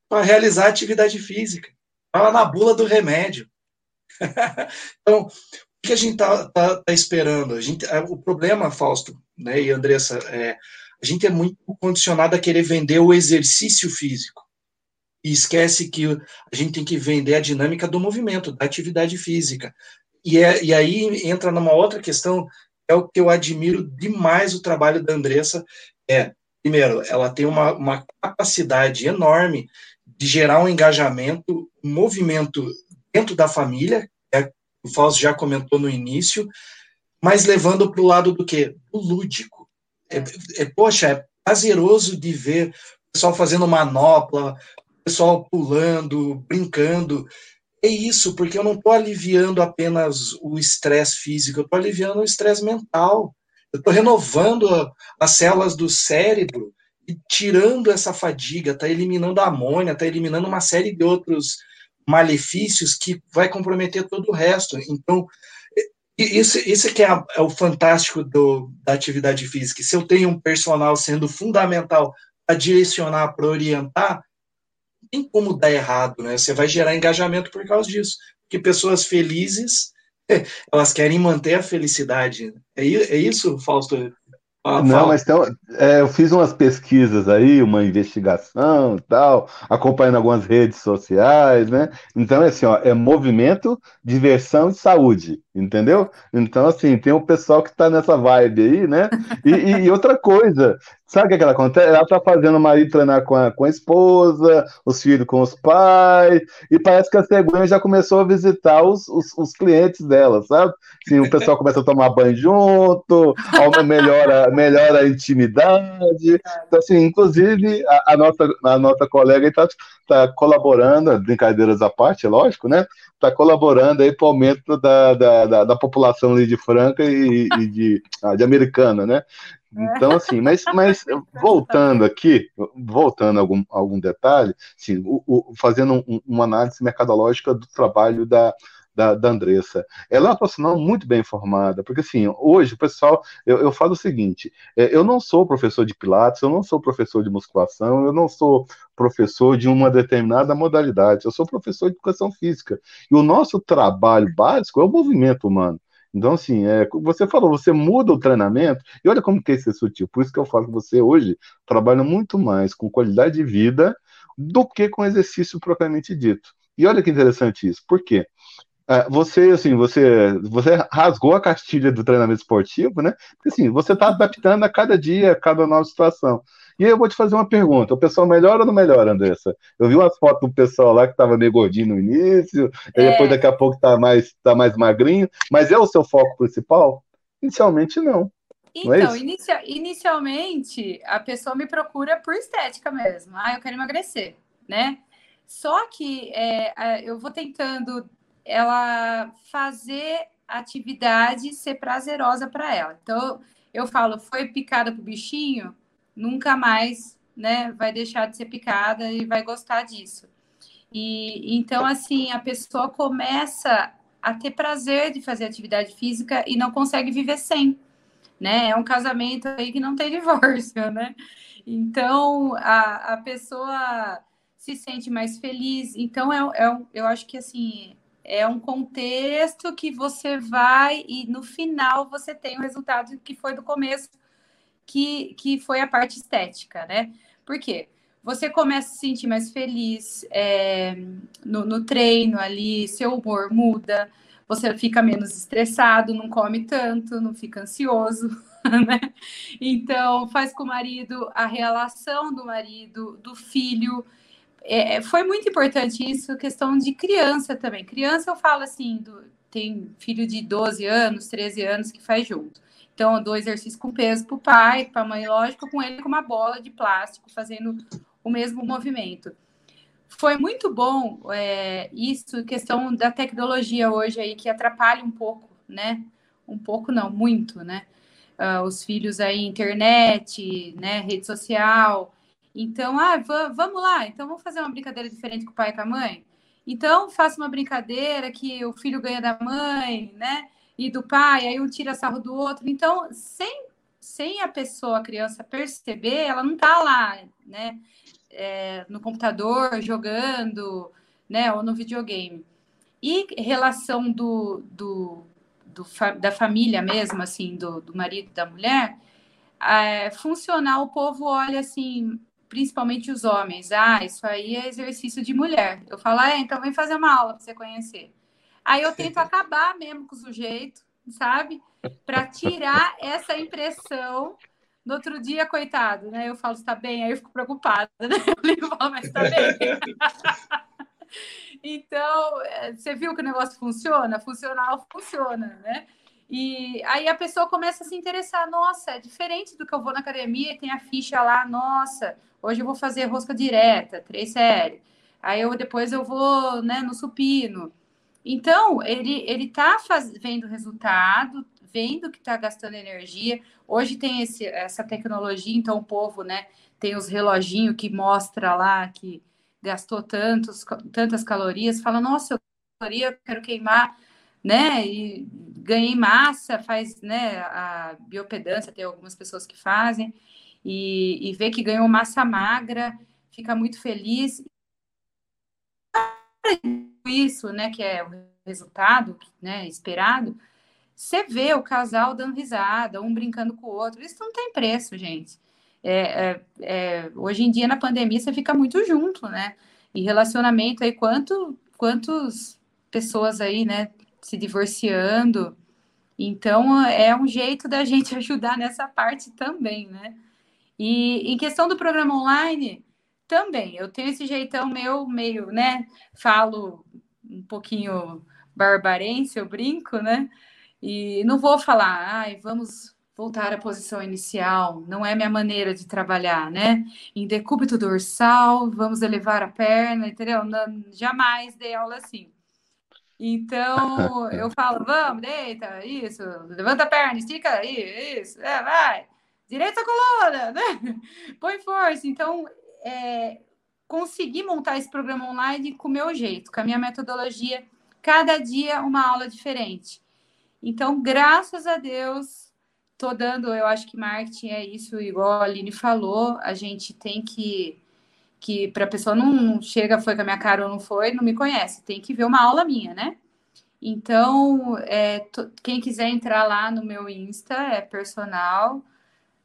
para realizar atividade física. Estava na bula do remédio. então, o que a gente está tá, tá esperando? A gente, o problema, Fausto né, e Andressa, é, a gente é muito condicionado a querer vender o exercício físico. E esquece que a gente tem que vender a dinâmica do movimento, da atividade física. E, é, e aí entra numa outra questão, é o que eu admiro demais o trabalho da Andressa, é primeiro, ela tem uma, uma capacidade enorme de gerar um engajamento, um movimento dentro da família, é, o Fausto já comentou no início, mas levando para o lado do quê? Do lúdico. É, é, poxa, é prazeroso de ver o pessoal fazendo manopla, o pessoal pulando, brincando. É isso, porque eu não estou aliviando apenas o estresse físico, eu estou aliviando o estresse mental. Eu estou renovando a, as células do cérebro e tirando essa fadiga, está eliminando a amônia, está eliminando uma série de outros malefícios que vai comprometer todo o resto. Então, isso, isso que é, é o fantástico do, da atividade física. Se eu tenho um personal sendo fundamental para direcionar, para orientar, não tem como dar errado, né? Você vai gerar engajamento por causa disso. Porque pessoas felizes elas querem manter a felicidade. É, é isso, Fausto? Ah, Não, mas então, é, eu fiz umas pesquisas aí, uma investigação e tal, acompanhando algumas redes sociais, né? Então, é assim, ó, é movimento, diversão e saúde. entendeu? Então, assim, tem um pessoal que está nessa vibe aí, né? E, e, e, outra coisa, sabe o que, é que ela acontece? Ela tá fazendo o marido treinar com a, com a esposa, os filhos com os pais, e parece que a cegonha já começou a visitar os, os, os clientes dela, sabe? Assim, o pessoal começa a tomar banho junto, melhora, melhora a intimidade. Então, assim, inclusive, a, a nossa, a nossa colega está tá colaborando, brincadeiras à parte, é lógico, né? Está colaborando aí para o aumento da, da, da, da, população de Franca e, e de, ah, de Americana, né? Então, assim, mas, mas voltando aqui, voltando a algum, algum detalhe, assim, o, o, fazendo um, uma análise mercadológica do trabalho da, da, da Andressa. Ela é uma profissional muito bem informada, porque assim, hoje o pessoal, eu, eu falo o seguinte: é, eu não sou professor de Pilates, eu não sou professor de musculação, eu não sou professor de uma determinada modalidade, eu sou professor de educação física. E o nosso trabalho básico é o movimento humano. Então, assim, é, você falou, você muda o treinamento, e olha como que isso é sutil. Por isso que eu falo que você hoje trabalha muito mais com qualidade de vida do que com exercício propriamente dito. E olha que interessante isso. Por quê? É, você, assim, você, você rasgou a castilha do treinamento esportivo, né? Porque, assim, você está adaptando a cada dia, a cada nova situação. E aí eu vou te fazer uma pergunta: o pessoal melhora ou não melhora, Andressa? Eu vi umas fotos do pessoal lá que estava meio gordinho no início, é. e depois daqui a pouco está mais, tá mais magrinho, mas é o seu foco principal? Inicialmente, não. Então, é inicia, inicialmente, a pessoa me procura por estética mesmo. Ah, eu quero emagrecer, né? Só que é, eu vou tentando ela fazer a atividade ser prazerosa para ela. Então, eu falo, foi picada pro bichinho, nunca mais, né, vai deixar de ser picada e vai gostar disso. E então, assim, a pessoa começa a ter prazer de fazer atividade física e não consegue viver sem, né? É um casamento aí que não tem divórcio, né? Então, a, a pessoa se sente mais feliz. Então, é, é, eu acho que, assim, é um contexto que você vai e no final você tem o resultado que foi do começo, que, que foi a parte estética, né? Por quê? Você começa a se sentir mais feliz é, no, no treino ali, seu humor muda, você fica menos estressado, não come tanto, não fica ansioso, né? Então, faz com o marido a relação do marido, do filho, é, é, foi muito importante isso, questão de criança também. Criança, eu falo assim, do, tem filho de 12 anos, 13 anos que faz junto. Então, eu dou exercício com peso para o pai, para a mãe, lógico, com ele com uma bola de plástico, fazendo o mesmo movimento. Foi muito bom é, isso, questão da tecnologia hoje aí, que atrapalha um pouco, né? Um pouco não, muito, né? Uh, os filhos aí, internet, né, rede social, então, ah, vamos lá, então vamos fazer uma brincadeira diferente com o pai e com a mãe? Então, faça uma brincadeira que o filho ganha da mãe, né? E do pai, aí um tira sarro do outro. Então, sem, sem a pessoa, a criança perceber, ela não tá lá, né? É, no computador, jogando, né? Ou no videogame. E relação do, do, do da família mesmo, assim, do, do marido da mulher, é, funcionar, o povo olha assim, principalmente os homens. Ah, isso aí é exercício de mulher. Eu falo, ah, é, então vem fazer uma aula para você conhecer. Aí eu tento acabar mesmo com o sujeito, sabe? Para tirar essa impressão. No outro dia, coitado, né? Eu falo, está bem? Aí eu fico preocupada, né? Eu ligo falo, mas está bem. então, é, você viu que o negócio funciona? Funcional funciona, né? E aí a pessoa começa a se interessar, nossa, é diferente do que eu vou na academia e tem a ficha lá, nossa, hoje eu vou fazer rosca direta, três séries. Aí eu depois eu vou, né, no supino. Então, ele ele tá faz, vendo resultado, vendo que está gastando energia. Hoje tem esse, essa tecnologia, então o povo, né, tem os reloginhos que mostra lá que gastou tantos, tantas calorias, fala, nossa, eu quero queimar né? E ganhei massa, faz, né? A biopedância, tem algumas pessoas que fazem, e, e vê que ganhou massa magra, fica muito feliz. Isso, né? Que é o resultado, né? Esperado. Você vê o casal dando risada, um brincando com o outro. Isso não tem preço, gente. É, é, é, hoje em dia, na pandemia, você fica muito junto, né? E relacionamento aí, quanto, quantos pessoas aí, né, se divorciando. Então, é um jeito da gente ajudar nessa parte também, né? E em questão do programa online, também, eu tenho esse jeitão meu, meio, né? Falo um pouquinho barbarense, eu brinco, né? E não vou falar, ai, vamos voltar à posição inicial, não é minha maneira de trabalhar, né? Em decúbito dorsal, vamos elevar a perna, entendeu? Não, jamais dei aula assim. Então, eu falo, vamos, deita, isso, levanta a perna, estica, isso, é, vai, direita a coluna, né? Põe força. Então, é, consegui montar esse programa online com o meu jeito, com a minha metodologia, cada dia uma aula diferente. Então, graças a Deus, tô dando, eu acho que marketing é isso, igual a Aline falou, a gente tem que que para a pessoa não chega, foi com a minha cara ou não foi, não me conhece, tem que ver uma aula minha, né? Então, é, quem quiser entrar lá no meu Insta, é personal,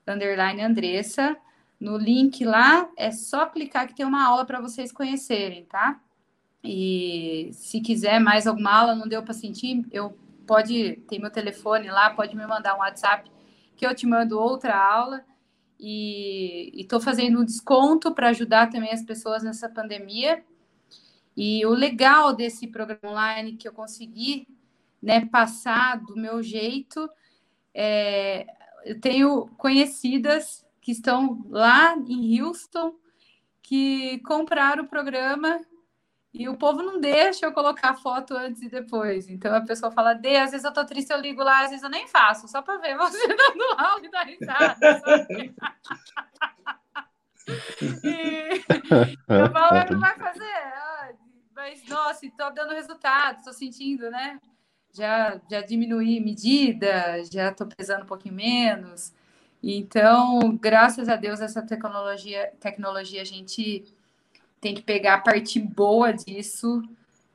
underline Andressa, no link lá, é só clicar que tem uma aula para vocês conhecerem, tá? E se quiser mais alguma aula, não deu para sentir, eu pode, tem meu telefone lá, pode me mandar um WhatsApp que eu te mando outra aula e estou fazendo um desconto para ajudar também as pessoas nessa pandemia. E o legal desse programa online que eu consegui né, passar do meu jeito, é, eu tenho conhecidas que estão lá em Houston que compraram o programa e o povo não deixa eu colocar foto antes e depois. Então a pessoa fala, Dê, às vezes eu tô triste, eu ligo lá, às vezes eu nem faço, só para ver você dando aula e dar risada. e eu falo, não vai fazer? Mas, nossa, estou dando resultado, estou sentindo, né? Já, já diminuí medida, já estou pesando um pouquinho menos. Então, graças a Deus, essa tecnologia, tecnologia a gente tem que pegar a parte boa disso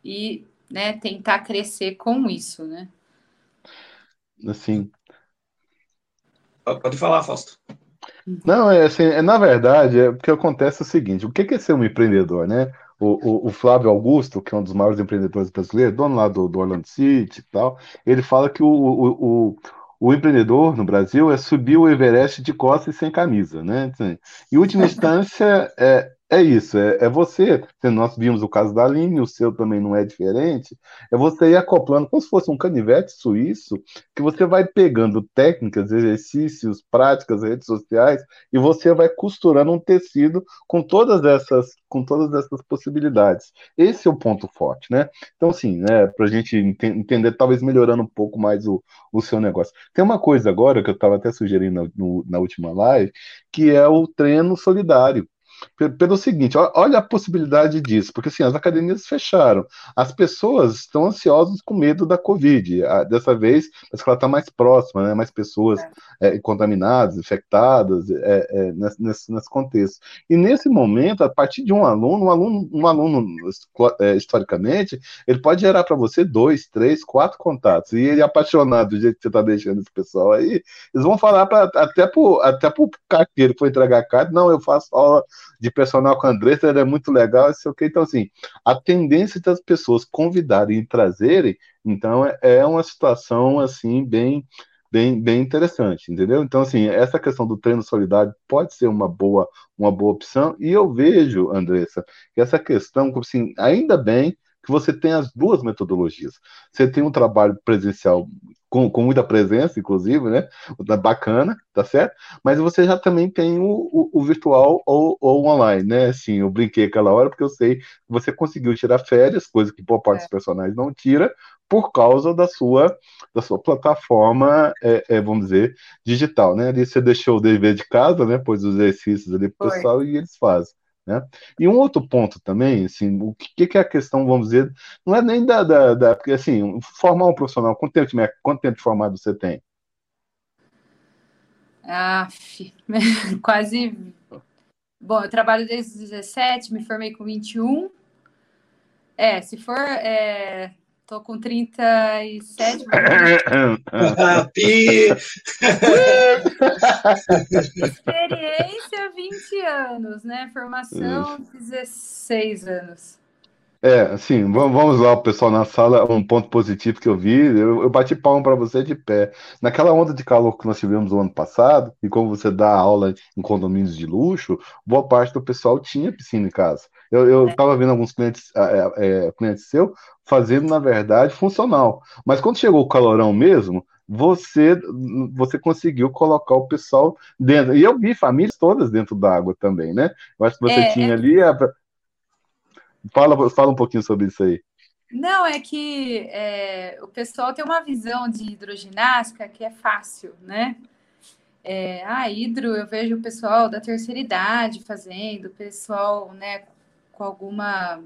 e né, tentar crescer com isso, né? Assim. Pode falar, Fausto. Não, é assim, é, na verdade, é porque acontece o seguinte: o que é ser um empreendedor, né? O, o, o, Flávio Augusto, que é um dos maiores empreendedores brasileiros, dono lá do, do Orlando City e tal, ele fala que o, o, o, empreendedor no Brasil é subir o Everest de costas e sem camisa, né? Em última instância, é, é isso, é, é, você. Nós vimos o caso da Aline, o seu também não é diferente. É você ir acoplando, como se fosse um canivete suíço, que você vai pegando técnicas, exercícios, práticas, redes sociais, e você vai costurando um tecido com todas essas, com todas essas possibilidades. Esse é o ponto forte, né? Então, assim, né, para a gente ent entender, talvez melhorando um pouco mais o, o seu negócio. Tem uma coisa agora que eu estava até sugerindo no, na última live, que é o treino solidário pelo seguinte, olha a possibilidade disso, porque assim, as academias fecharam, as pessoas estão ansiosas com medo da Covid, dessa vez parece que ela está mais próxima, né? mais pessoas é. É, contaminadas, infectadas, é, é nesse, nesse, contexto. E nesse momento, a partir de um aluno, um aluno, um aluno é, historicamente, ele pode gerar para você dois, três, quatro contatos, e ele é apaixonado do jeito que você está deixando esse pessoal aí, eles vão falar pra, até para até o carteiro que foi entregar a carta, não, eu faço aula de personal com a Andressa, é muito legal, isso okay. Então, assim, a tendência das pessoas convidarem e trazerem, então, é, é uma situação, assim, bem, bem, bem interessante, entendeu? Então, assim, essa questão do treino solidário pode ser uma boa, uma boa opção, e eu vejo, Andressa, que essa questão, assim, ainda bem que você tem as duas metodologias. Você tem um trabalho presencial com, com muita presença, inclusive, né? Bacana, tá certo? Mas você já também tem o, o, o virtual ou, ou online, né? Assim, eu brinquei aquela hora porque eu sei que você conseguiu tirar férias, coisa que por parte é. dos personagens não tira, por causa da sua, da sua plataforma, é, é, vamos dizer, digital, né? Ali você deixou o dever de casa, né? Pôs os exercícios ali pro pessoal e eles fazem. Né? E um outro ponto também, assim, o que, que é a questão, vamos dizer, não é nem da, da, da, porque assim, formar um profissional, quanto tempo, quanto tempo de formado você tem? Ah, quase. Bom, eu trabalho desde os 17, me formei com 21. É, se for é, Tô com 37. Pi! Experiência, 20 anos, né? Formação, 16 anos. É, assim, vamos lá, o pessoal na sala, um ponto positivo que eu vi, eu, eu bati palma para você de pé. Naquela onda de calor que nós tivemos no ano passado, e como você dá aula em condomínios de luxo, boa parte do pessoal tinha piscina em casa. Eu estava vendo alguns clientes, é, é, clientes seus fazendo, na verdade, funcional. Mas quando chegou o calorão mesmo, você você conseguiu colocar o pessoal dentro. E eu vi famílias todas dentro d'água também, né? Eu acho que você é, tinha é... ali. A... Fala, fala um pouquinho sobre isso aí. Não, é que é, o pessoal tem uma visão de hidroginástica que é fácil, né? É, ah, hidro, eu vejo o pessoal da terceira idade fazendo, o pessoal, né, com alguma,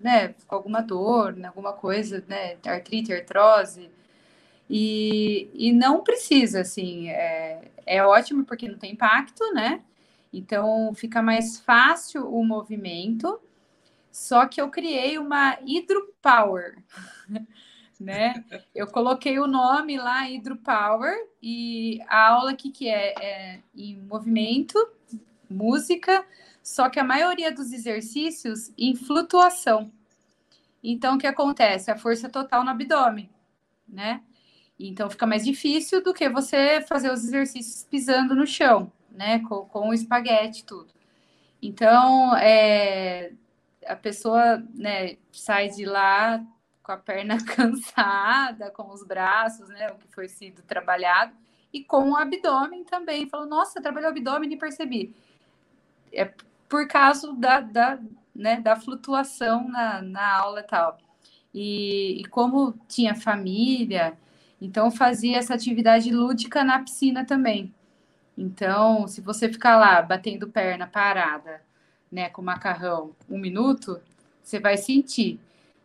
né, com alguma dor, né, alguma coisa, né, artrite, artrose, e, e não precisa, assim, é, é ótimo porque não tem impacto, né? Então fica mais fácil o movimento. Só que eu criei uma Hydropower, né? Eu coloquei o nome lá Hydropower e a aula aqui que é, é em movimento, música, só que a maioria dos exercícios em flutuação. Então o que acontece? A força total no abdômen, né? Então fica mais difícil do que você fazer os exercícios pisando no chão, né? Com, com o espaguete tudo. Então, é, a pessoa né, sai de lá com a perna cansada, com os braços, né? O que foi sido trabalhado, e com o abdômen também. Falou, nossa, trabalhou o abdômen e percebi. É por causa da, da, né, da flutuação na, na aula e tal. E, e como tinha família, então, fazia essa atividade lúdica na piscina também. Então, se você ficar lá batendo perna parada, né, com macarrão um minuto, você vai sentir,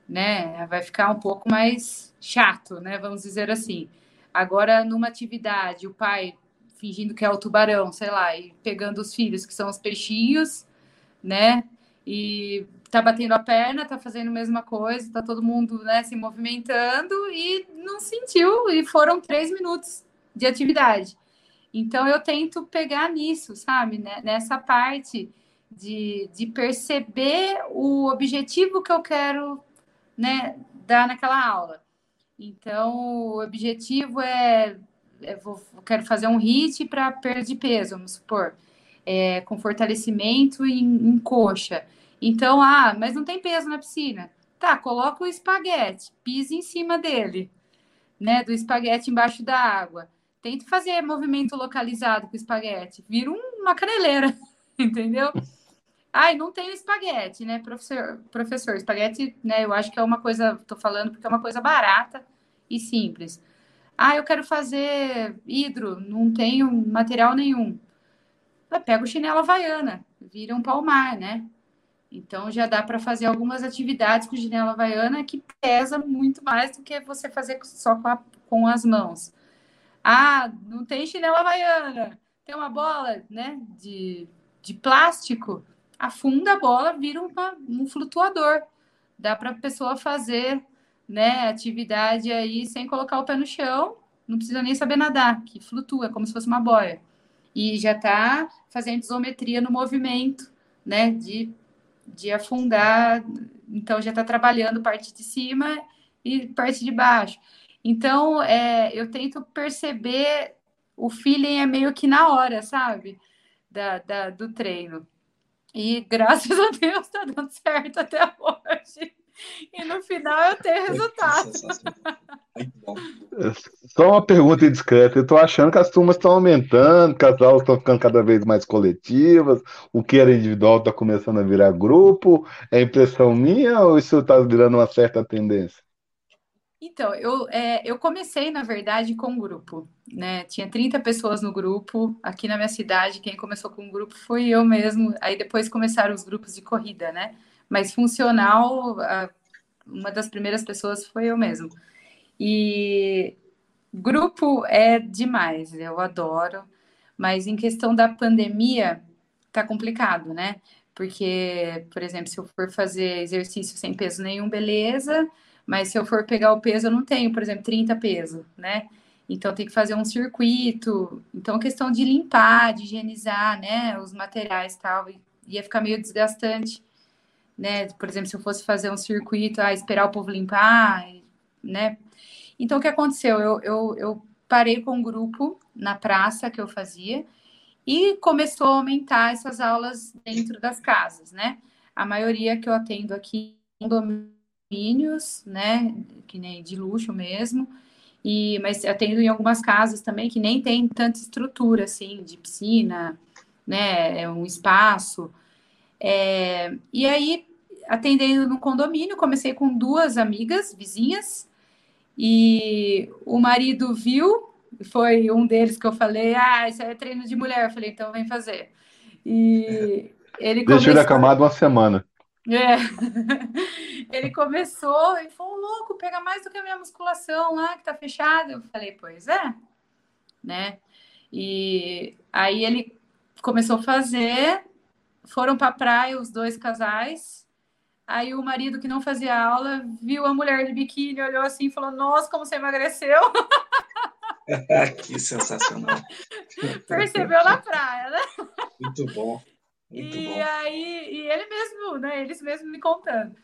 né? Vai ficar um pouco mais chato, né? Vamos dizer assim. Agora, numa atividade, o pai fingindo que é o tubarão, sei lá, e pegando os filhos, que são os peixinhos, né? E tá batendo a perna, tá fazendo a mesma coisa, tá todo mundo né, se movimentando e não sentiu, e foram três minutos de atividade. Então eu tento pegar nisso, sabe, né, nessa parte de, de perceber o objetivo que eu quero né, dar naquela aula. Então, o objetivo é, é vou, eu quero fazer um HIT para perda de peso, vamos supor, é, com fortalecimento em, em coxa. Então, ah, mas não tem peso na piscina. Tá, coloca o espaguete, pise em cima dele, né? Do espaguete embaixo da água. Tente fazer movimento localizado com o espaguete. Vira uma caneleira, entendeu? Ai, não tem espaguete, né, professor? Professor, espaguete, né? Eu acho que é uma coisa, tô falando porque é uma coisa barata e simples. Ah, eu quero fazer hidro, não tenho material nenhum. Pega o chinelo havaiana, vira um palmar, né? Então já dá para fazer algumas atividades com chinelo havaiana que pesa muito mais do que você fazer só com, a, com as mãos. Ah, não tem chinelo havaiana, tem uma bola né, de, de plástico, afunda a bola, vira uma, um flutuador. Dá para a pessoa fazer né, atividade aí sem colocar o pé no chão, não precisa nem saber nadar, que flutua, como se fosse uma boia. E já está fazendo isometria no movimento, né, de de afundar, então já está trabalhando parte de cima e parte de baixo. Então, é, eu tento perceber o feeling é meio que na hora, sabe? Da, da, do treino. E graças a Deus está dando certo até hoje. E no final eu tenho resultado. Só uma pergunta indiscreta. Eu estou achando que as turmas estão aumentando, que as aulas estão ficando cada vez mais coletivas, o que era individual está começando a virar grupo. É impressão minha ou isso está virando uma certa tendência? Então, eu, é, eu comecei, na verdade, com um grupo, né? Tinha 30 pessoas no grupo. Aqui na minha cidade, quem começou com um grupo foi eu mesmo. Aí depois começaram os grupos de corrida, né? Mas funcional, uma das primeiras pessoas foi eu mesmo. E grupo é demais, eu adoro, mas em questão da pandemia, tá complicado, né? Porque, por exemplo, se eu for fazer exercício sem peso nenhum, beleza, mas se eu for pegar o peso, eu não tenho, por exemplo, 30 peso, né? Então tem que fazer um circuito. Então, questão de limpar, de higienizar, né, os materiais e tal, ia ficar meio desgastante né? Por exemplo, se eu fosse fazer um circuito, ah, esperar o povo limpar, né? Então, o que aconteceu? Eu, eu, eu parei com um grupo na praça que eu fazia e começou a aumentar essas aulas dentro das casas, né? A maioria que eu atendo aqui em condomínios, né? Que nem de luxo mesmo. E, mas atendo em algumas casas também que nem tem tanta estrutura assim de piscina, né? É um espaço. É, e aí, atendendo no condomínio, comecei com duas amigas, vizinhas, e o marido viu, foi um deles que eu falei, ah, isso é treino de mulher. Eu falei, então vem fazer. E ele Deixa ele acamado uma semana. É. Ele começou e falou, louco, pega mais do que a minha musculação lá, que tá fechada. Eu falei, pois é, né? E aí ele começou a fazer, foram para a praia os dois casais. Aí o marido que não fazia aula viu a mulher de biquíni, olhou assim e falou: Nossa, como você emagreceu! que sensacional! Percebeu na praia, né? Muito bom. Muito e bom. aí, e ele mesmo, né? Eles mesmo me contando.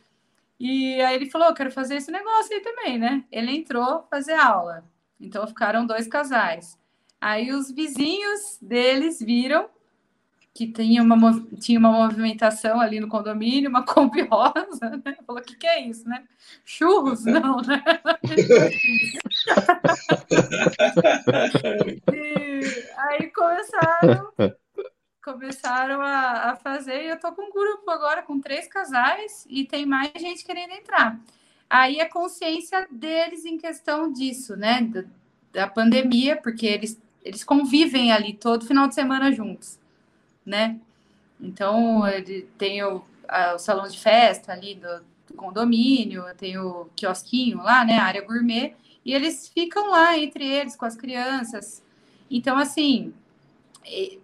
E aí ele falou: Quero fazer esse negócio aí também, né? Ele entrou fazer aula. Então ficaram dois casais. Aí os vizinhos deles viram que tinha uma, tinha uma movimentação ali no condomínio, uma Kombi rosa, né? Falou, o que, que é isso, né? Churros? Não, né? e aí começaram, começaram a, a fazer, e eu tô com um grupo agora com três casais e tem mais gente querendo entrar. Aí a consciência deles em questão disso, né? Da, da pandemia, porque eles, eles convivem ali todo final de semana juntos né? Então, ele tem o, a, o salão de festa ali do, do, condomínio, tem o quiosquinho lá, né? A área gourmet, e eles ficam lá entre eles com as crianças. Então, assim,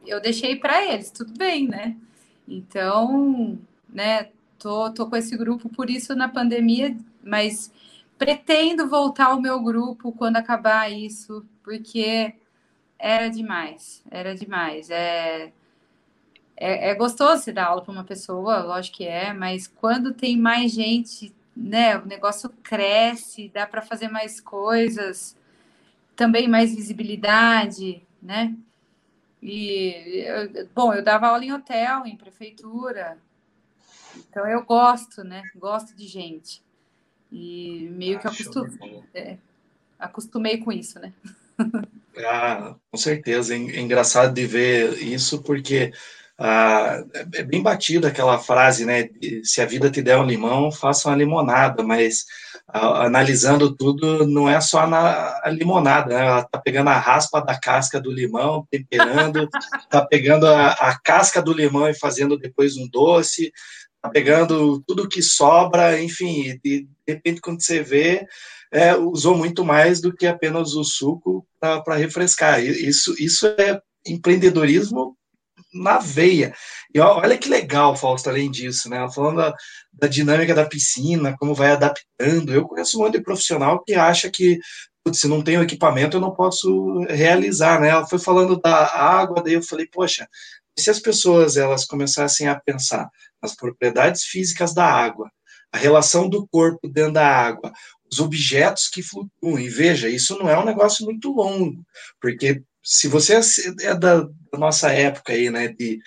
eu deixei para eles, tudo bem, né? Então, né, tô, tô com esse grupo por isso na pandemia, mas pretendo voltar ao meu grupo quando acabar isso, porque era demais, era demais. É, é, é gostoso você dar aula para uma pessoa, lógico que é, mas quando tem mais gente, né, o negócio cresce, dá para fazer mais coisas, também mais visibilidade, né? E, bom, eu dava aula em hotel, em prefeitura, então eu gosto, né? Gosto de gente. E meio que acostumei, é, acostumei com isso, né? Ah, com certeza. É engraçado de ver isso, porque ah, é bem batida aquela frase, né? Se a vida te der um limão, faça uma limonada, mas ah, analisando tudo, não é só na, a limonada, né? Ela tá pegando a raspa da casca do limão, temperando, tá pegando a, a casca do limão e fazendo depois um doce, tá pegando tudo que sobra, enfim, de, de repente quando você vê, é, usou muito mais do que apenas o suco para refrescar. Isso, isso é empreendedorismo na veia. E olha que legal, Fausto, além disso, né? Falando da, da, dinâmica da piscina, como vai adaptando. Eu conheço um monte de profissional que acha que putz, se não tem o equipamento eu não posso realizar, né? Ela foi falando da água, daí eu falei, poxa, se as pessoas elas começassem a pensar nas propriedades físicas da água, a relação do corpo dentro da água, os objetos que flutuam, e veja, isso não é um negócio muito longo, porque se você é, é da, nossa época aí, né, de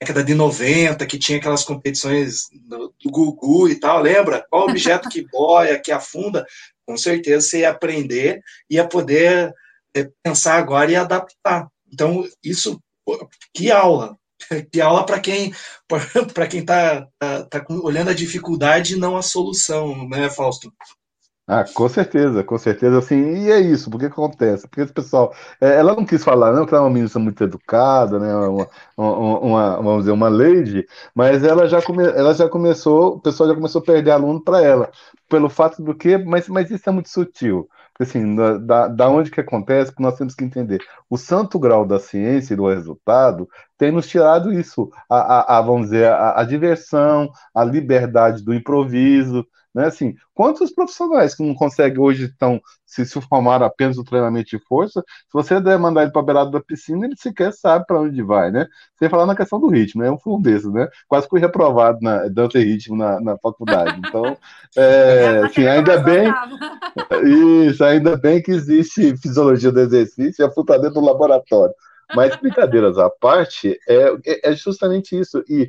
década de 90, que tinha aquelas competições do, do Gugu e tal, lembra? Qual objeto que boia, que afunda? Com certeza você ia aprender, ia poder é, pensar agora e adaptar. Então, isso, que aula! Que aula para quem para quem está tá, tá olhando a dificuldade e não a solução, né, Fausto? Ah, com certeza, com certeza, assim, e é isso, porque acontece? Porque esse pessoal, é, ela não quis falar, não, que ela é uma menina muito educada, né, uma, uma, uma, vamos dizer, uma lady, mas ela já, come, ela já começou, o pessoal já começou a perder aluno para ela, pelo fato do que, mas, mas isso é muito sutil, assim, da, da onde que acontece, nós temos que entender, o santo grau da ciência e do resultado tem nos tirado isso, a, a, a vamos dizer, a, a diversão, a liberdade do improviso, Né? Assim, quantos profissionais que não conseguem hoje estão se, se formaram apenas no treinamento de força, se você der mandar ele para a beirada da piscina, ele sequer sabe para onde vai, né? Sem falar na questão do ritmo, né? Eu fui um desses, né? Quase fui reprovado na dança e ritmo na, na faculdade. Então, é, assim, ainda bem. Isso, ainda bem que existe fisiologia do exercício, fui para dentro do laboratório. Mas brincadeiras à parte, é, é justamente isso. E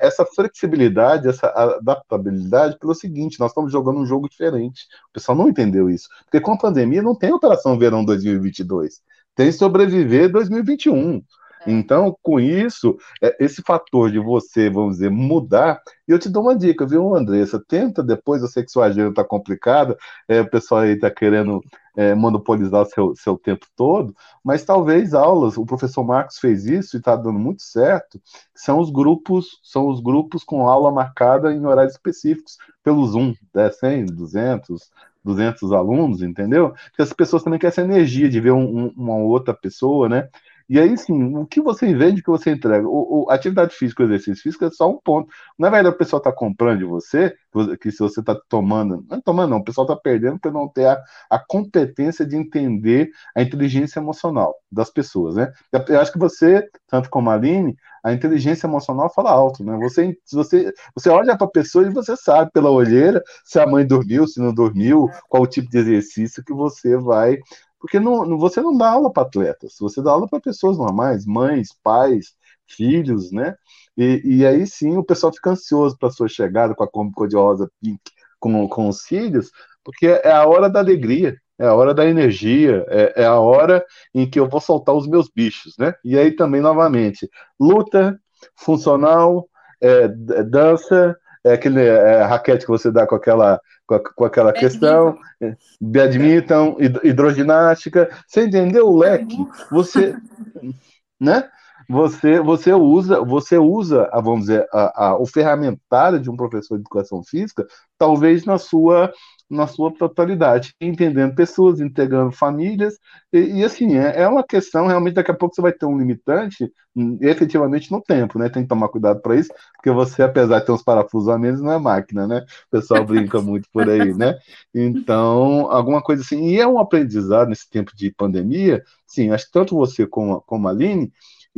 essa flexibilidade, essa adaptabilidade, pelo seguinte, nós estamos jogando um jogo diferente. O pessoal não entendeu isso. Porque com a pandemia não tem Operação Verão 2022. Tem Sobreviver 2021. Então, com isso, é, esse fator de você, vamos dizer, mudar, e eu te dou uma dica, viu, Andressa? Tenta depois, eu sei que sua agenda está complicada, é, o pessoal aí está querendo é, monopolizar seu, seu tempo todo, mas talvez aulas, o professor Marcos fez isso e está dando muito certo, são os grupos, são os grupos com aula marcada em horários específicos, pelo Zoom, né, 100, 200, 200 alunos, entendeu? Porque as pessoas também querem essa energia de ver um, um, uma outra pessoa, né? E aí, sim, o que você vende, o que você entrega. O, o atividade física, o exercício físico é só um ponto. É verdade o pessoal está comprando de você, que se você está tomando. Não é tomando, não. O pessoal está perdendo por não ter a, a, competência de entender a inteligência emocional das pessoas, né? Eu acho que você, tanto como a Aline, a inteligência emocional fala alto, né? Você, você, você olha para a pessoa e você sabe pela olheira se a mãe dormiu, se não dormiu, qual o tipo de exercício que você vai porque não, você não dá aula para atletas, você dá aula para pessoas normais, mães, pais, filhos, né? E, e aí sim o pessoal fica ansioso para sua chegada com a Kombi cor-de-rosa pink com, com os filhos, porque é a hora da alegria, é a hora da energia, é, é, a hora em que eu vou soltar os meus bichos, né? E aí também, novamente, luta, funcional, é, dança, é aquele é, raquete que você dá com aquela, com, a, com aquela questão, é, badminton, hidroginástica, você entendeu o leque? Você, né? Você, você usa, você usa, vamos dizer, a, a, o ferramentário de um professor de educação física, talvez na sua na sua totalidade, entendendo pessoas, integrando famílias, e, e assim, é, é, uma questão, realmente, daqui a pouco você vai ter um limitante, hum, efetivamente, no tempo, né? Tem que tomar cuidado para isso, porque você, apesar de ter uns parafusos a menos, não é máquina, né? O pessoal brinca muito por aí, né? Então, alguma coisa assim, e é um aprendizado nesse tempo de pandemia, sim, acho que tanto você como, como a Aline,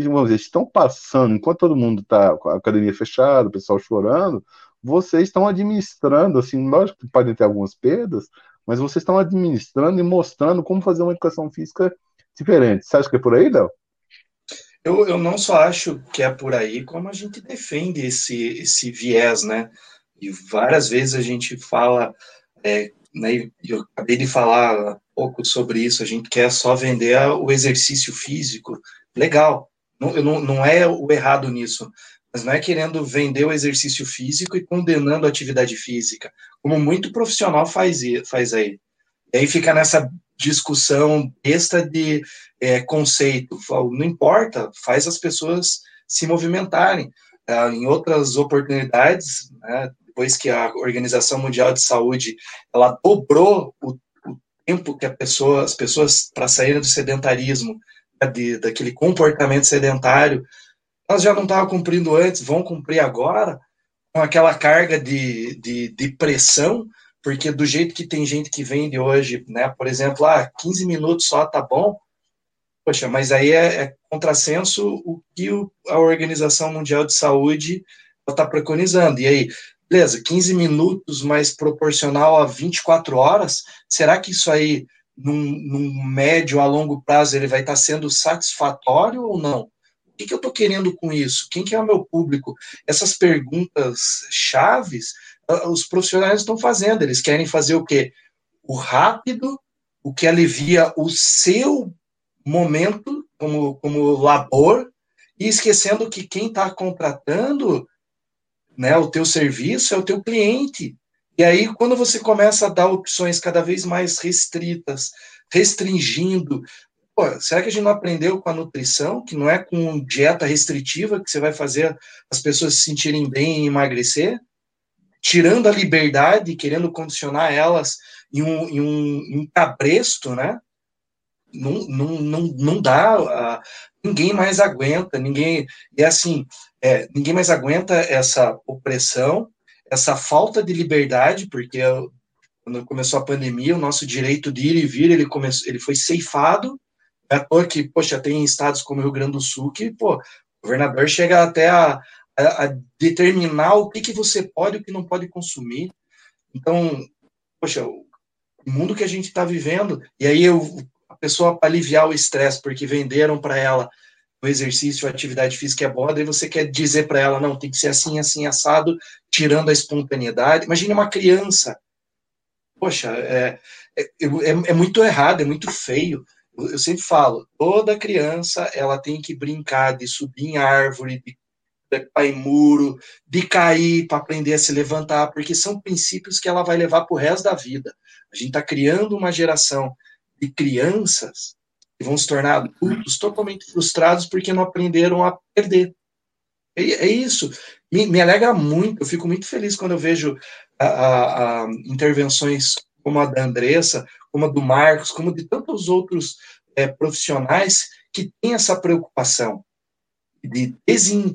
vamos dizer, estão passando, enquanto todo mundo está com a academia fechada, o pessoal chorando, vocês estão administrando, assim, lógico que podem ter algumas perdas, mas vocês estão administrando e mostrando como fazer uma educação física diferente. Você acha que é por aí, Léo? Eu, eu não só acho que é por aí, como a gente defende esse, esse viés, né? E várias vezes a gente fala, é, né, eu acabei de falar um pouco sobre isso, a gente quer só vender o exercício físico. Legal, não, não, não é o errado nisso, mas não é querendo vender o exercício físico e condenando a atividade física, como muito profissional faz, faz aí. E aí fica nessa discussão besta de é, conceito. Não importa, faz as pessoas se movimentarem. Ah, em outras oportunidades, né, depois que a Organização Mundial de Saúde ela dobrou o, o tempo que pessoa, as pessoas para saírem do sedentarismo, né, de, daquele comportamento sedentário, elas já não estavam cumprindo antes, vão cumprir agora, com aquela carga de, de, de, pressão, porque do jeito que tem gente que vende hoje, né, por exemplo, ah, 15 minutos só tá bom, poxa, mas aí é, é contrassenso o que o, a Organização Mundial de Saúde está preconizando. E aí, beleza, 15 minutos mais proporcional a 24 horas, será que isso aí, num, num médio a longo prazo, ele vai estar tá sendo satisfatório ou não? O que, que eu estou querendo com isso? Quem que é o meu público? Essas perguntas chaves, os profissionais estão fazendo. Eles querem fazer o quê? O rápido, o que alivia o seu momento como, como labor, e esquecendo que quem está contratando né, o teu serviço é o teu cliente. E aí, quando você começa a dar opções cada vez mais restritas, restringindo, Pô, será que a gente não aprendeu com a nutrição, que não é com dieta restritiva que você vai fazer as pessoas se sentirem bem e emagrecer? Tirando a liberdade, querendo condicionar elas em um, em um, em um cabresto, né? Não, não, não, não dá, ninguém mais aguenta, ninguém, é assim, é, ninguém mais aguenta essa opressão, essa falta de liberdade, porque quando começou a pandemia, o nosso direito de ir e vir, ele, começou, ele foi ceifado, à toa que, poxa, tem estados como o Rio Grande do Sul que, pô, o governador chega até a, a, a determinar o que, que você pode e o que não pode consumir. Então, poxa, o mundo que a gente está vivendo, e aí eu, a pessoa, para aliviar o estresse, porque venderam para ela o exercício, a atividade física é boa, daí você quer dizer para ela, não, tem que ser assim, assim, assado, tirando a espontaneidade. Imagine uma criança poxa, é, é, é, é muito errado, é muito feio. Eu, sempre falo, toda criança ela tem que brincar de subir em árvore, de trepar em muro, de cair para aprender a se levantar, porque são princípios que ela vai levar para o resto da vida. A gente está criando uma geração de crianças que vão se tornar adultos totalmente frustrados porque não aprenderam a perder. É isso. Me, me, alegra muito, eu fico muito feliz quando eu vejo a, a, a intervenções como a da Andressa, como a do Marcos, como de tantos outros é, profissionais que têm essa preocupação de desin,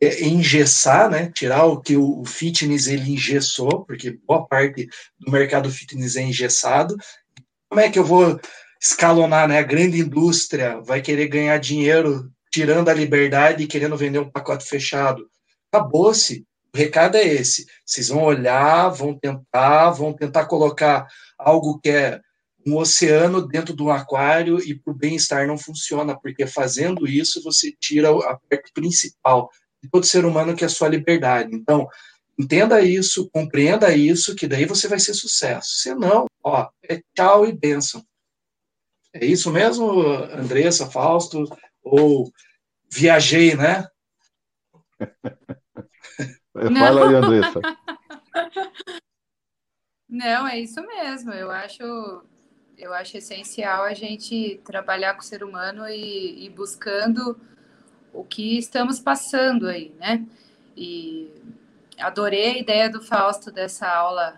é, engessar, né, tirar o que o fitness ele engessou, porque boa parte do mercado fitness é engessado. Como é que eu vou escalonar, né? A grande indústria vai querer ganhar dinheiro tirando a liberdade e querendo vender um pacote fechado. Acabou-se. O recado é esse. Vocês vão olhar, vão tentar, vão tentar colocar algo que é um oceano dentro de um aquário e para o bem-estar não funciona, porque fazendo isso você tira a parte principal de todo ser humano, que é a sua liberdade. Então, entenda isso, compreenda isso, que daí você vai ser sucesso. Se não, ó, é tchau e bênção. É isso mesmo, Andressa, Fausto? Ou viajei, né? Fala aí, Andressa. Não, é isso mesmo. Eu acho, eu acho essencial a gente trabalhar com o ser humano e, e buscando o que estamos passando aí, né? E adorei a ideia do Fausto dessa aula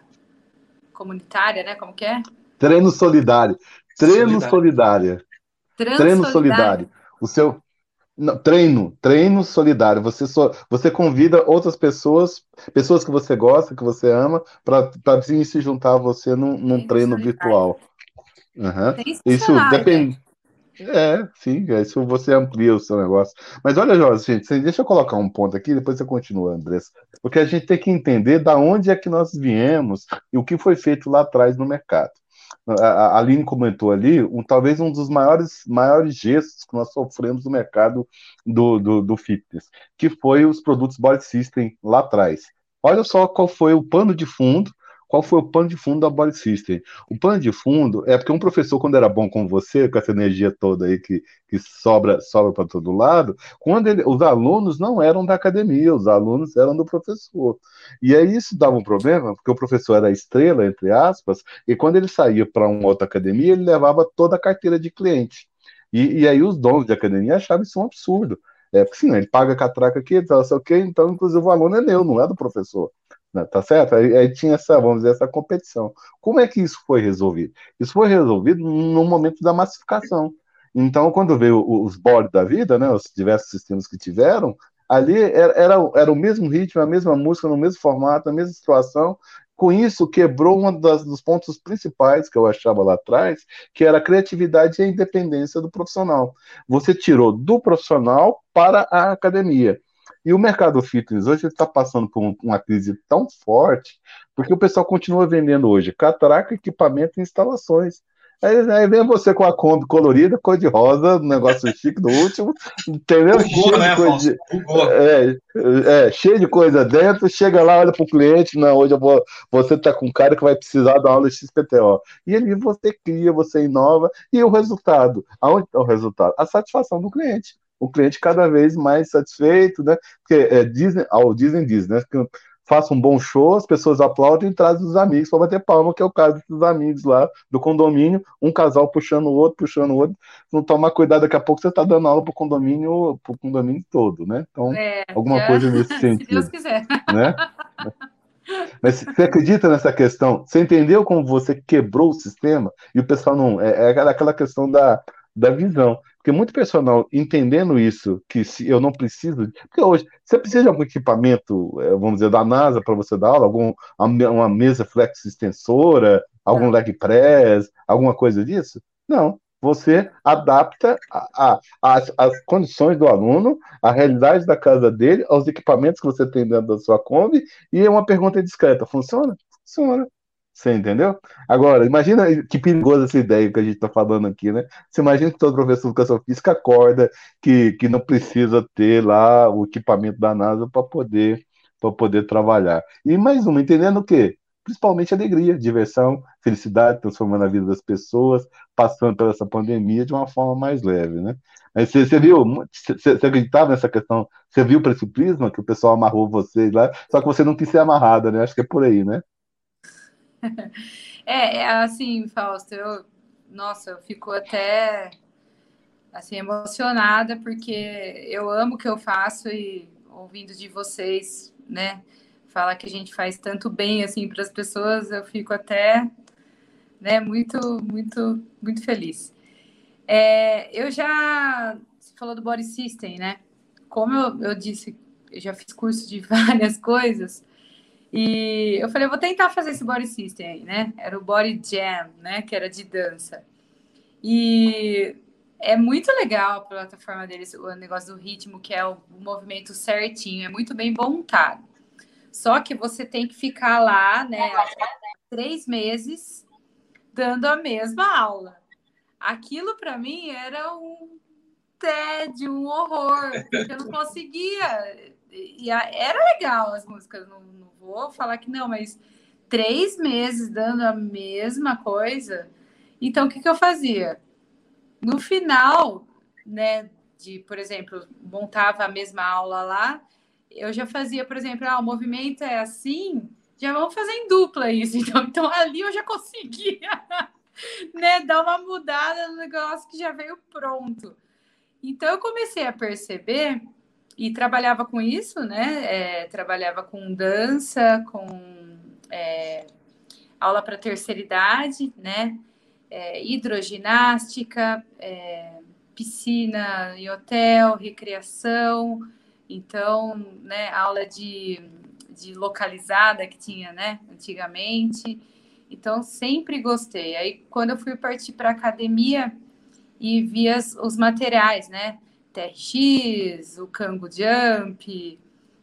comunitária, né? Como que é? Treino solidário. Treino solidário. Treino solidário. O seu, não, treino, treino solidário. Você só, você convida outras pessoas, pessoas que você gosta, que você ama, para se juntar a você num, num treino virtual. Uhum. Isso depende. É, sim, isso você amplia o seu negócio. Mas olha, Jorge, gente, deixa eu colocar um ponto aqui, depois você continua, Andressa. Porque a gente tem que entender da onde é que nós viemos e o que foi feito lá atrás no mercado a Aline comentou ali, um, talvez um dos maiores, maiores gestos que nós sofremos no mercado do, do, do fitness, que foi os produtos Body System lá atrás. Olha só qual foi o pano de fundo qual foi o pano de fundo da Body System? O pano de fundo é porque um professor, quando era bom com você, com essa energia toda aí que, que sobra sobra para todo lado, quando ele, os alunos não eram da academia, os alunos eram do professor. E aí isso dava um problema, porque o professor era estrela, entre aspas, e quando ele saía para uma outra academia, ele levava toda a carteira de cliente. E, e aí os donos de academia achavam isso um absurdo. É, porque sim, ele paga catraca aqui, tal, sei o quê, então, inclusive, o aluno é meu, não é do professor. Né, tá certo? Aí, tinha essa, vamos dizer, essa competição. Como é que isso foi resolvido? Isso foi resolvido no momento da massificação. Então, quando veio os boards da vida, né, os diversos sistemas que tiveram, ali era, era, era o mesmo ritmo, a mesma música, no mesmo formato, a mesma situação. Com isso, quebrou um dos pontos principais que eu achava lá atrás, que era a criatividade e a independência do profissional. Você tirou do profissional para a academia. E o mercado fitness hoje está passando por uma crise tão forte, porque o pessoal continua vendendo hoje catraca, equipamento e instalações. Aí, aí, vem você com a Kombi colorida, cor de rosa, negócio chique do último, entendeu? cheio, né, de coisa, é, é, cheio de coisa dentro, chega lá, olha para o cliente, não, hoje eu vou, você está com um cara que vai precisar da aula de XPTO. E ali você cria, você inova, e o resultado? Aonde está o resultado? A satisfação do cliente o cliente cada vez mais satisfeito, né? Porque é, Disney, ao Disney diz, né? Que faça um bom show, as pessoas aplaudem e trazem os amigos para bater palma, que é o caso dos amigos lá do condomínio, um casal puxando o outro, puxando o outro. Não tomar cuidado, daqui a pouco você está dando aula para o condomínio, pro condomínio todo, né? Então, é, alguma já, coisa nesse sentido. Se Deus quiser. Né? Mas você acredita nessa questão? Você entendeu como você quebrou o sistema? E o pessoal não. É, é aquela questão da, da visão. Porque muito personal entendendo isso, que se eu não preciso. Porque hoje, você precisa de algum equipamento, eh, vamos dizer, da NASA para você dar aula, algum, uma mesa flex extensora, algum leg press, alguma coisa disso? Não. Você adapta a, a, as, as condições do aluno, a realidade da casa dele, aos equipamentos que você tem dentro da sua Kombi, e é uma pergunta discreta. Funciona? Funciona. Você entendeu? Agora, imagina que perigosa essa ideia que a gente está falando aqui, né? Você imagina que todo professor de educação física acorda que, que não precisa ter lá o equipamento da NASA para poder, poder trabalhar. E mais uma, entendendo o quê? Principalmente alegria, diversão, felicidade, transformando a vida das pessoas, passando por essa pandemia de uma forma mais leve, né? Você, você viu, você, você acreditava nessa questão? Você viu para esse prisma que o pessoal amarrou vocês lá, só que você não quis ser amarrada, né? Acho que é por aí, né? É, é assim, Fausto, eu, nossa, eu fico até assim emocionada porque eu amo o que eu faço e ouvindo de vocês, né, falar que a gente faz tanto bem assim para as pessoas, eu fico até, né, muito, muito, muito feliz. É, eu já você falou do Body System, né? Como eu, eu disse, eu já fiz curso de várias coisas. E eu falei, eu vou tentar fazer esse body system aí, né? Era o body jam, né? Que era de dança. E é muito legal a plataforma deles, o negócio do ritmo, que é o movimento certinho, é muito bem montado. Só que você tem que ficar lá, né? Três meses dando a mesma aula. Aquilo para mim era um tédio, um horror, porque eu não conseguia. E era legal as músicas, não, vou falar que não, mas três meses dando a mesma coisa. Então, o que, que eu fazia? No final, né, de, por exemplo, montava a mesma aula lá, eu já fazia, por exemplo, ah, o movimento é assim, já vamos fazer em dupla isso. Então, então ali eu já conseguia né, dar uma mudada no negócio que já veio pronto. Então eu comecei a perceber e trabalhava com isso, né? É, trabalhava com dança, com é, aula para terceira idade, né? É, hidroginástica, é, piscina em hotel, recreação, então, né? Aula de, de localizada que tinha, né? Antigamente. Então, sempre gostei. Aí, quando eu fui partir para academia e vi as, os materiais, né? TRX, o Kango Jump,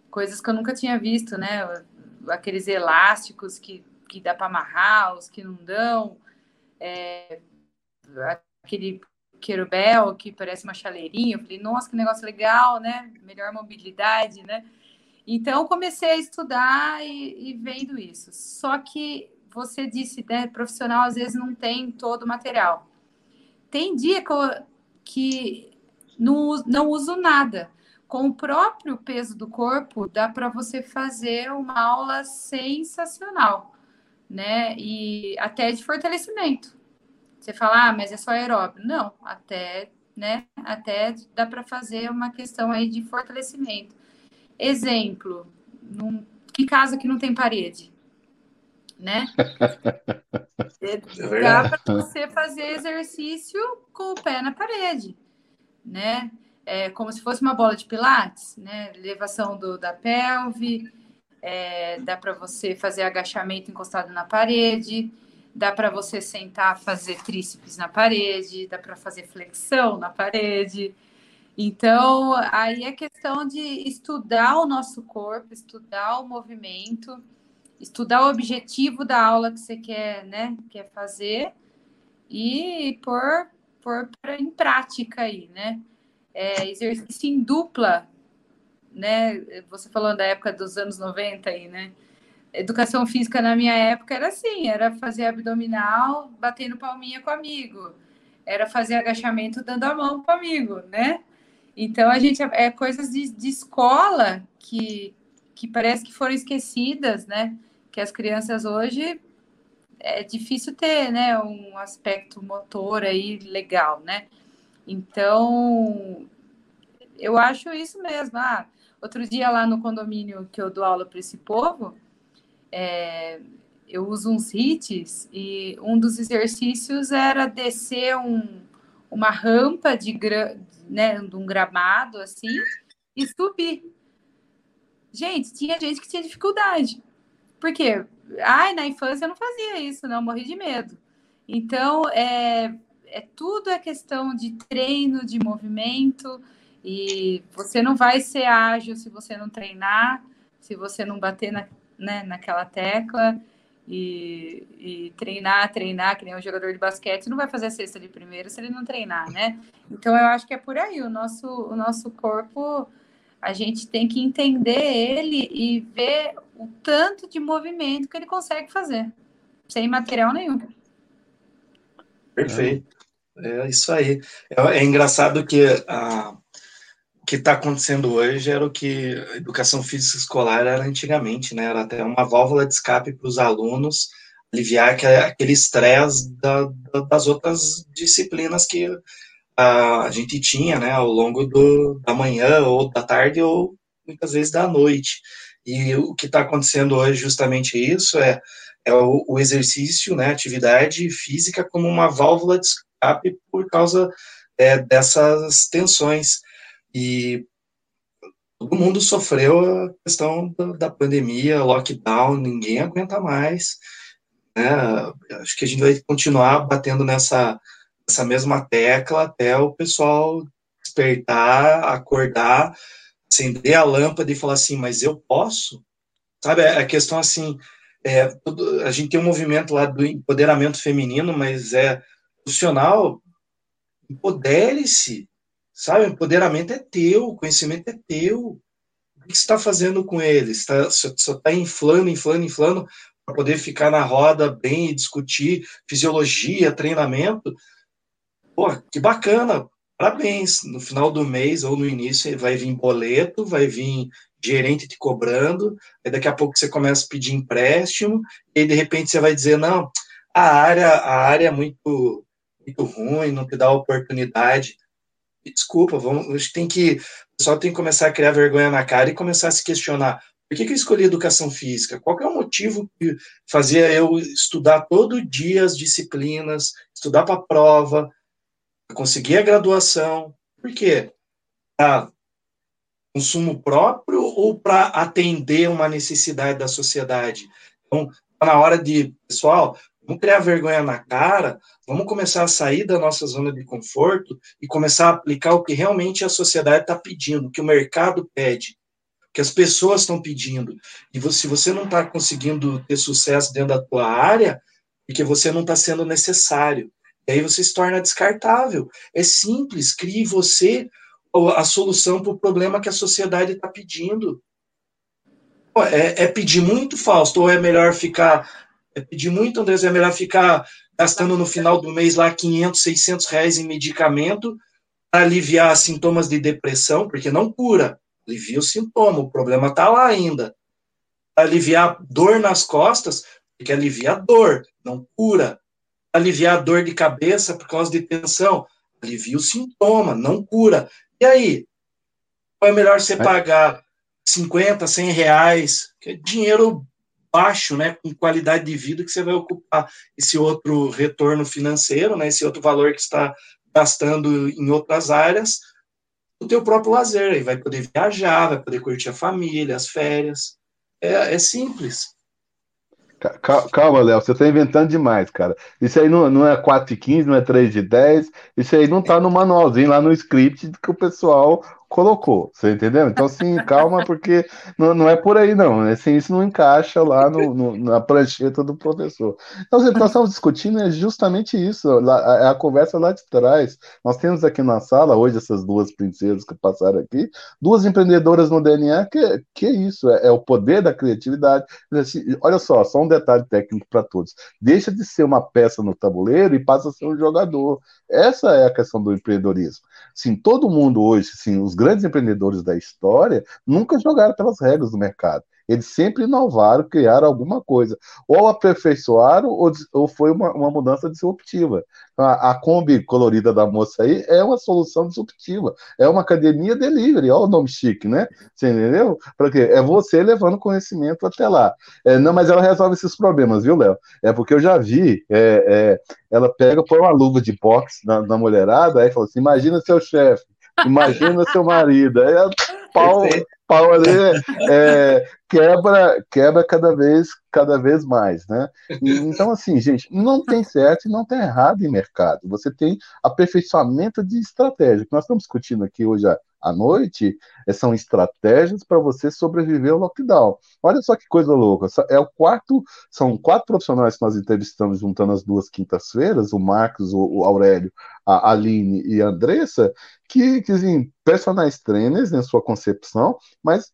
coisas que eu nunca tinha visto, né? Aqueles elásticos que, que dá para amarrar, os que não dão, é, aquele querubel que parece uma chaleirinha. Eu falei, nossa, que negócio legal, né? Melhor mobilidade, né? Então, comecei a estudar e, e vendo isso. Só que você disse, né, profissional às vezes não tem todo o material. Tem dia que, eu, que não, não uso nada. Com o próprio peso do corpo, dá para você fazer uma aula sensacional, né? E até de fortalecimento. Você fala, ah, mas é só aeróbio. Não, até, né? Até dá para fazer uma questão aí de fortalecimento. Exemplo, num, que casa que não tem parede? Né? É dá para você fazer exercício com o pé na parede né? É como se fosse uma bola de pilates, né? Elevação do, da pelve, é, dá para você fazer agachamento encostado na parede, dá para você sentar, fazer tríceps na parede, dá para fazer flexão na parede. Então, aí é questão de estudar o nosso corpo, estudar o movimento, estudar o objetivo da aula que você quer, né, quer fazer e pôr pôr em prática aí, né? É, exercício em dupla, né? Você falando da época dos anos 90 aí, né? Educação física na minha época era assim, era fazer abdominal batendo palminha com amigo, era fazer agachamento dando a mão com amigo, né? Então a gente é coisas de, de escola que, que parece que foram esquecidas, né? Que as crianças hoje é difícil ter, né, um aspecto motor aí legal, né? Então, eu acho isso mesmo. Ah, outro dia lá no condomínio que eu dou aula para esse povo, é, eu uso uns hits e um dos exercícios era descer um, uma rampa de, né, de um gramado assim e subir. Gente, tinha gente que tinha dificuldade. Por quê? Ai, na infância eu não fazia isso, não, morri de medo. Então, é, é tudo é questão de treino, de movimento, e você não vai ser ágil se você não treinar, se você não bater na, né, naquela tecla e, e, treinar, treinar, que nem um jogador de basquete, não vai fazer a cesta de primeiro se ele não treinar, né? Então eu acho que é por aí, o nosso, o nosso corpo, a gente tem que entender ele e ver o tanto de movimento que ele consegue fazer, sem material nenhum. Perfeito. É isso aí. É, é engraçado que a, o que está acontecendo hoje era o que a educação física escolar era antigamente, né? Era até uma válvula de escape para os alunos aliviar aquele estresse da, das outras disciplinas que a, gente tinha, né? Ao longo do, da manhã ou da tarde ou muitas vezes da noite. E o que está acontecendo hoje justamente isso é é o, o exercício, né, atividade física como uma válvula de escape por causa é, dessas tensões. E todo mundo sofreu a questão da, da pandemia, lockdown, ninguém aguenta mais. Né? Acho que a gente vai continuar batendo nessa, nessa mesma tecla até o pessoal despertar, acordar, acender a lâmpada e falar assim, mas eu posso? Sabe, é a questão assim, é, a gente tem um movimento lá do empoderamento feminino, mas é profissional, empodere-se, sabe? Empoderamento é teu, conhecimento é teu. O que você está fazendo com ele? Está, só está inflando, inflando, inflando para poder ficar na roda bem e discutir fisiologia, treinamento. Pô, que bacana! Parabéns! No final do mês ou no início vai vir boleto, vai vir gerente te cobrando, aí daqui a pouco você começa a pedir empréstimo, e de repente você vai dizer, não, a área, a área é muito, muito ruim, não te dá oportunidade. Desculpa, vamos, tem que, o pessoal tem que começar a criar vergonha na cara e começar a se questionar, por que, que eu escolhi educação física? Qual é o motivo que fazia eu estudar todo dia as disciplinas, estudar para a prova, conseguir a graduação? Por quê? Ah, consumo próprio ou para atender uma necessidade da sociedade? Então, tá na hora de, pessoal, vamos criar vergonha na cara, vamos começar a sair da nossa zona de conforto e começar a aplicar o que realmente a sociedade está pedindo, o que o mercado pede, o que as pessoas estão pedindo. E se você não está conseguindo ter sucesso dentro da tua área, porque você não está sendo necessário. E aí você se torna descartável. É simples, crie você a solução para o problema que a sociedade está pedindo. É, é, pedir muito, Fausto, ou é melhor ficar. É pedir muito, Andrés, é melhor ficar gastando no final do mês lá 500, 600 reais em medicamento para aliviar sintomas de depressão, porque não cura, alivia o sintoma, o problema está lá ainda. Aliviar dor nas costas, porque alivia a dor, não cura. Aliviar dor de cabeça por causa de tensão, alivia o sintoma, não cura. E aí? É melhor você pagar 50, 100 reais, que é dinheiro baixo, né, com qualidade de vida, que você vai ocupar esse outro retorno financeiro, né, esse outro valor que está gastando em outras áreas, o teu próprio lazer, aí vai poder viajar, vai poder curtir a família, as férias, é, é simples. Calma, Léo, você está inventando demais, cara. Isso aí não, não é 4 de 15, não é 3 de 10, isso aí não está no manualzinho lá no script que o pessoal colocou, você entendeu? Então, assim, calma, porque não, não é por aí, não. Assim, isso não encaixa lá no, no, na prancheta do professor. Então, o que nós estamos discutindo é justamente isso, a, a, conversa lá de trás. Nós temos aqui na sala, hoje, essas duas princesas que passaram aqui, duas empreendedoras no DNA, que, que é isso, é, é o poder da criatividade. Assim, olha só, só um detalhe técnico para todos. Deixa de ser uma peça no tabuleiro e passa a ser um jogador. Essa é a questão do empreendedorismo. Sim, todo mundo hoje, sim, os grandes empreendedores da história nunca jogaram pelas regras do mercado. Eles sempre inovaram, criaram alguma coisa. Ou aperfeiçoaram, ou, ou foi uma, uma mudança disruptiva. A, a, Kombi colorida da moça aí é uma solução disruptiva. É uma academia delivery, olha o nome chique, né? Você entendeu? Porque é você levando conhecimento até lá. É, não, mas ela resolve esses problemas, viu, Léo? É porque eu já vi, é, é, ela pega, põe uma luva de boxe na, na mulherada, aí fala assim: imagina seu chefe, imagina seu marido. Aí pau, pau ali é, quebra, quebra cada vez, cada vez mais, né? Então, assim, gente, não tem certo e não tem errado em mercado. Você tem aperfeiçoamento de estratégia. Que nós estamos discutindo aqui hoje à noite é, são estratégias para você sobreviver ao lockdown. Olha só que coisa louca. É o quarto, são quatro profissionais que nós entrevistamos juntando as duas quintas-feiras, o Marcos, o Aurélio, a Aline e a Andressa, que, que assim, personagens trainers em sua concepção, mas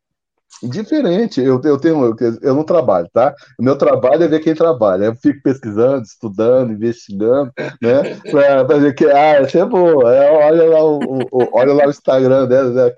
diferente. Eu, eu tenho, eu, eu não trabalho, tá? O meu trabalho é ver quem trabalha. Eu fico pesquisando, estudando, investigando, né? Pra, pra ver que, ah, essa é boa. É, olha, lá o, o, olha lá o Instagram dela, né?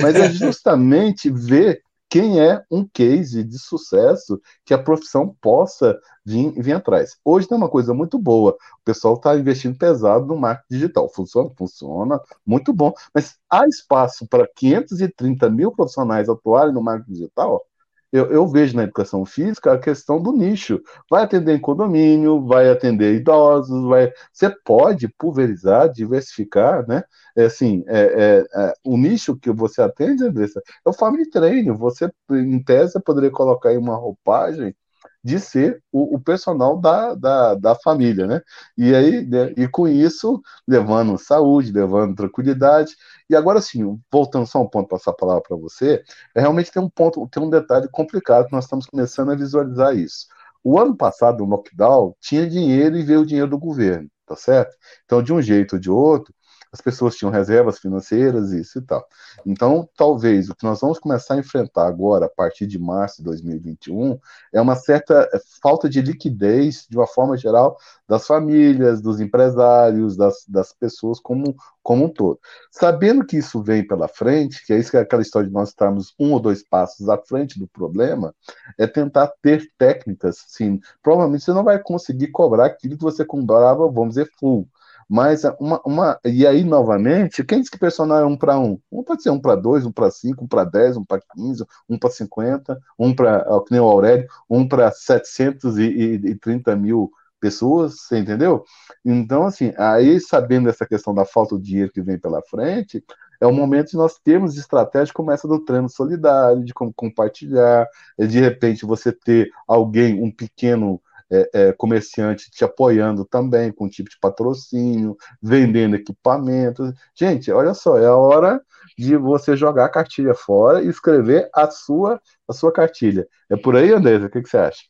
Mas é justamente ver quem é um case de sucesso que a profissão possa vir, vir atrás. Hoje tem uma coisa muito boa, o pessoal está investindo pesado no marketing digital. Funciona? Funciona, muito bom, mas há espaço para 530 mil profissionais atuarem no marketing digital? Eu, eu, vejo na educação física a questão do nicho. Vai atender em condomínio, vai atender idosos, vai. Você pode pulverizar, diversificar, né? É assim, é, é, é, o nicho que você atende, Andressa, é o family training. Você, em tese, poderia colocar aí uma roupagem de ser o, o personal da, da, da, família, né? E aí, né, e com isso, levando saúde, levando tranquilidade. E agora sim, voltando só um ponto, passar a palavra para você, é, realmente tem um ponto, tem um detalhe complicado que nós estamos começando a visualizar isso. O ano passado, o lockdown, tinha dinheiro e veio o dinheiro do governo, tá certo? Então, de um jeito ou de outro, as pessoas tinham reservas financeiras, isso e tal. Então, talvez o que nós vamos começar a enfrentar agora, a partir de março de 2021, é uma certa é, falta de liquidez, de uma forma geral, das famílias, dos empresários, das, das pessoas como, como um todo. Sabendo que isso vem pela frente, que é isso que é aquela história de nós estarmos um ou dois passos à frente do problema, é tentar ter técnicas, sim. Provavelmente você não vai conseguir cobrar aquilo que você cobrava, vamos dizer, full mas uma, uma. E aí, novamente, quem diz que personagem é um para um? Um pode ser um para dois, um para cinco, um para dez, um para quinze, um para cinquenta, um para, que nem o Aurélio, um para 730 mil pessoas, você entendeu? Então, assim, aí sabendo essa questão da falta de dinheiro que vem pela frente, é o momento de nós termos estratégia como essa do treino solidário, de como compartilhar, de repente você ter alguém, um pequeno é, é, comerciante te apoiando também com um tipo de patrocínio, vendendo equipamentos. Gente, olha só, é a hora de você jogar a cartilha fora e escrever a sua, a sua cartilha. É por aí, Andresa? O que, que você acha?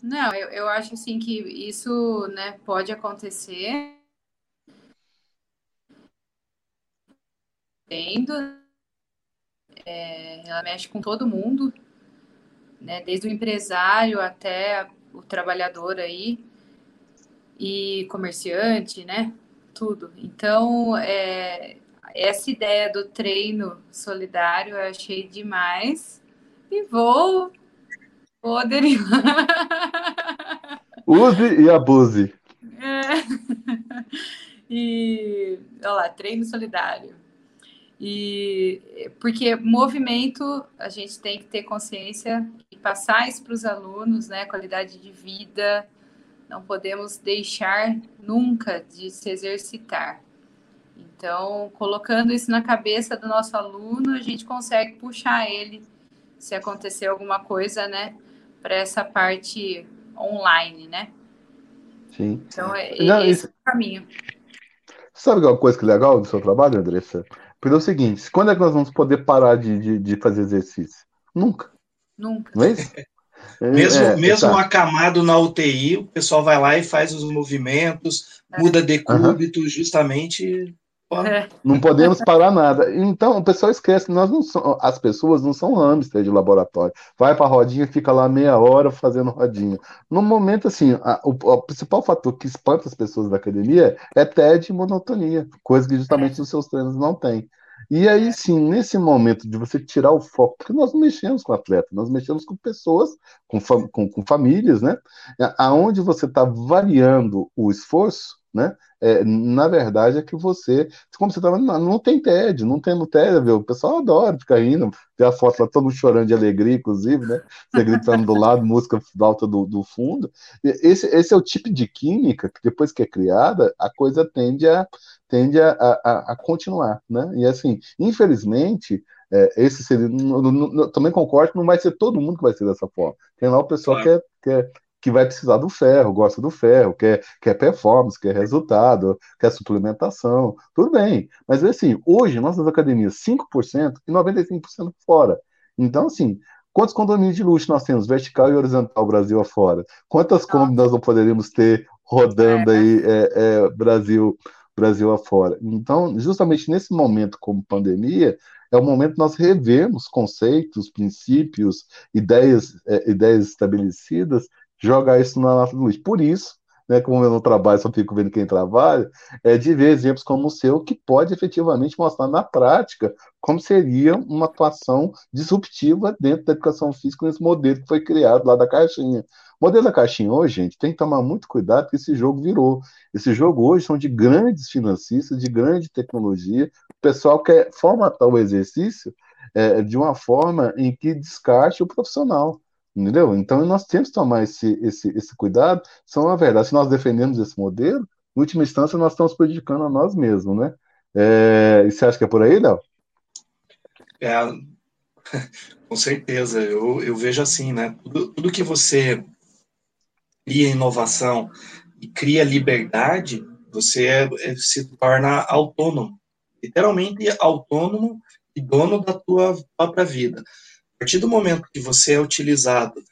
Não, eu, eu acho assim que isso né, pode acontecer. É, ela mexe com todo mundo, né, desde o empresário até o trabalhador aí e comerciante, né? Tudo. Então, é, essa ideia do treino solidário eu achei demais e vou, vou aderir. Use e abuse. É. E, olha lá, treino solidário. E porque movimento a gente tem que ter consciência e passar isso para os alunos, né? Qualidade de vida. Não podemos deixar nunca de se exercitar. Então, colocando isso na cabeça do nosso aluno, a gente consegue puxar ele se acontecer alguma coisa, né? Para essa parte online, né? Sim. Então, é, Não, esse isso... é o caminho. Sabe uma coisa que é legal do seu trabalho, Andressa? Porque é o seguinte, quando é que nós vamos poder parar de, de, de fazer exercício? Nunca. Nunca. Não é isso? mesmo é, mesmo tá. acamado na UTI, o pessoal vai lá e faz os movimentos, é. muda decúbito, uhum. justamente é. Não podemos parar nada. Então, o pessoal esquece, nós não somos, as pessoas não são hamster de laboratório. Vai para a rodinha, fica lá meia hora fazendo rodinha. No momento, assim, a, o, o, principal fator que espanta as pessoas da academia é TED e monotonia, coisa que justamente os seus treinos não têm. E aí sim, nesse momento de você tirar o foco, porque nós não mexemos com atleta, nós mexemos com pessoas, com, com, com famílias, né? Aonde você está variando o esforço, né? É, na verdade é que você, como você estava, não, não tem tédio, não tem no tédio, o pessoal adora ficar rindo, ver a foto lá todo mundo chorando de alegria, inclusive, né? Você gritando do lado, música alta do, do fundo. Esse, esse é o tipo de química que depois que é criada, a coisa tende a, tende a, a, a continuar, né? E assim, infelizmente, é, esse seria, também concordo que não vai ser todo mundo que vai ser dessa forma. Tem lá o pessoal claro. que, é, que, é, que vai precisar do ferro, gosta do ferro, quer, quer performance, quer resultado, quer suplementação, tudo bem. Mas assim, hoje, nossas academias, 5% e 95% fora. Então, assim, quantos condomínios de luxo nós temos, vertical e horizontal, Brasil afora? Quantas Kombi nós não poderíamos ter rodando é. aí é, é, Brasil, Brasil afora? Então, justamente nesse momento como pandemia, é o momento que nós revemos conceitos, princípios, ideias, é, ideias estabelecidas jogar isso na nossa luz. Por isso, né, como eu não trabalho, só fico vendo quem trabalha, é de ver exemplos como o seu, que pode efetivamente mostrar na prática como seria uma atuação disruptiva dentro da educação física nesse modelo que foi criado lá da caixinha. O modelo da caixinha hoje, gente, tem que tomar muito cuidado porque esse jogo virou. Esse jogo hoje são de grandes financistas, de grande tecnologia. O pessoal quer formatar o exercício é, de uma forma em que descarte o profissional. Entendeu? Então nós temos que tomar esse, esse, esse cuidado. São a verdade, se nós defendemos esse modelo, em última instância nós estamos prejudicando a nós mesmos, né? É, e você acha que é por aí, Léo? É, com certeza. Eu, eu vejo assim, né? Tudo, tudo que você cria inovação e cria liberdade, você é, é, se torna autônomo. Literalmente autônomo e dono da tua própria vida partir do momento que você é utilizado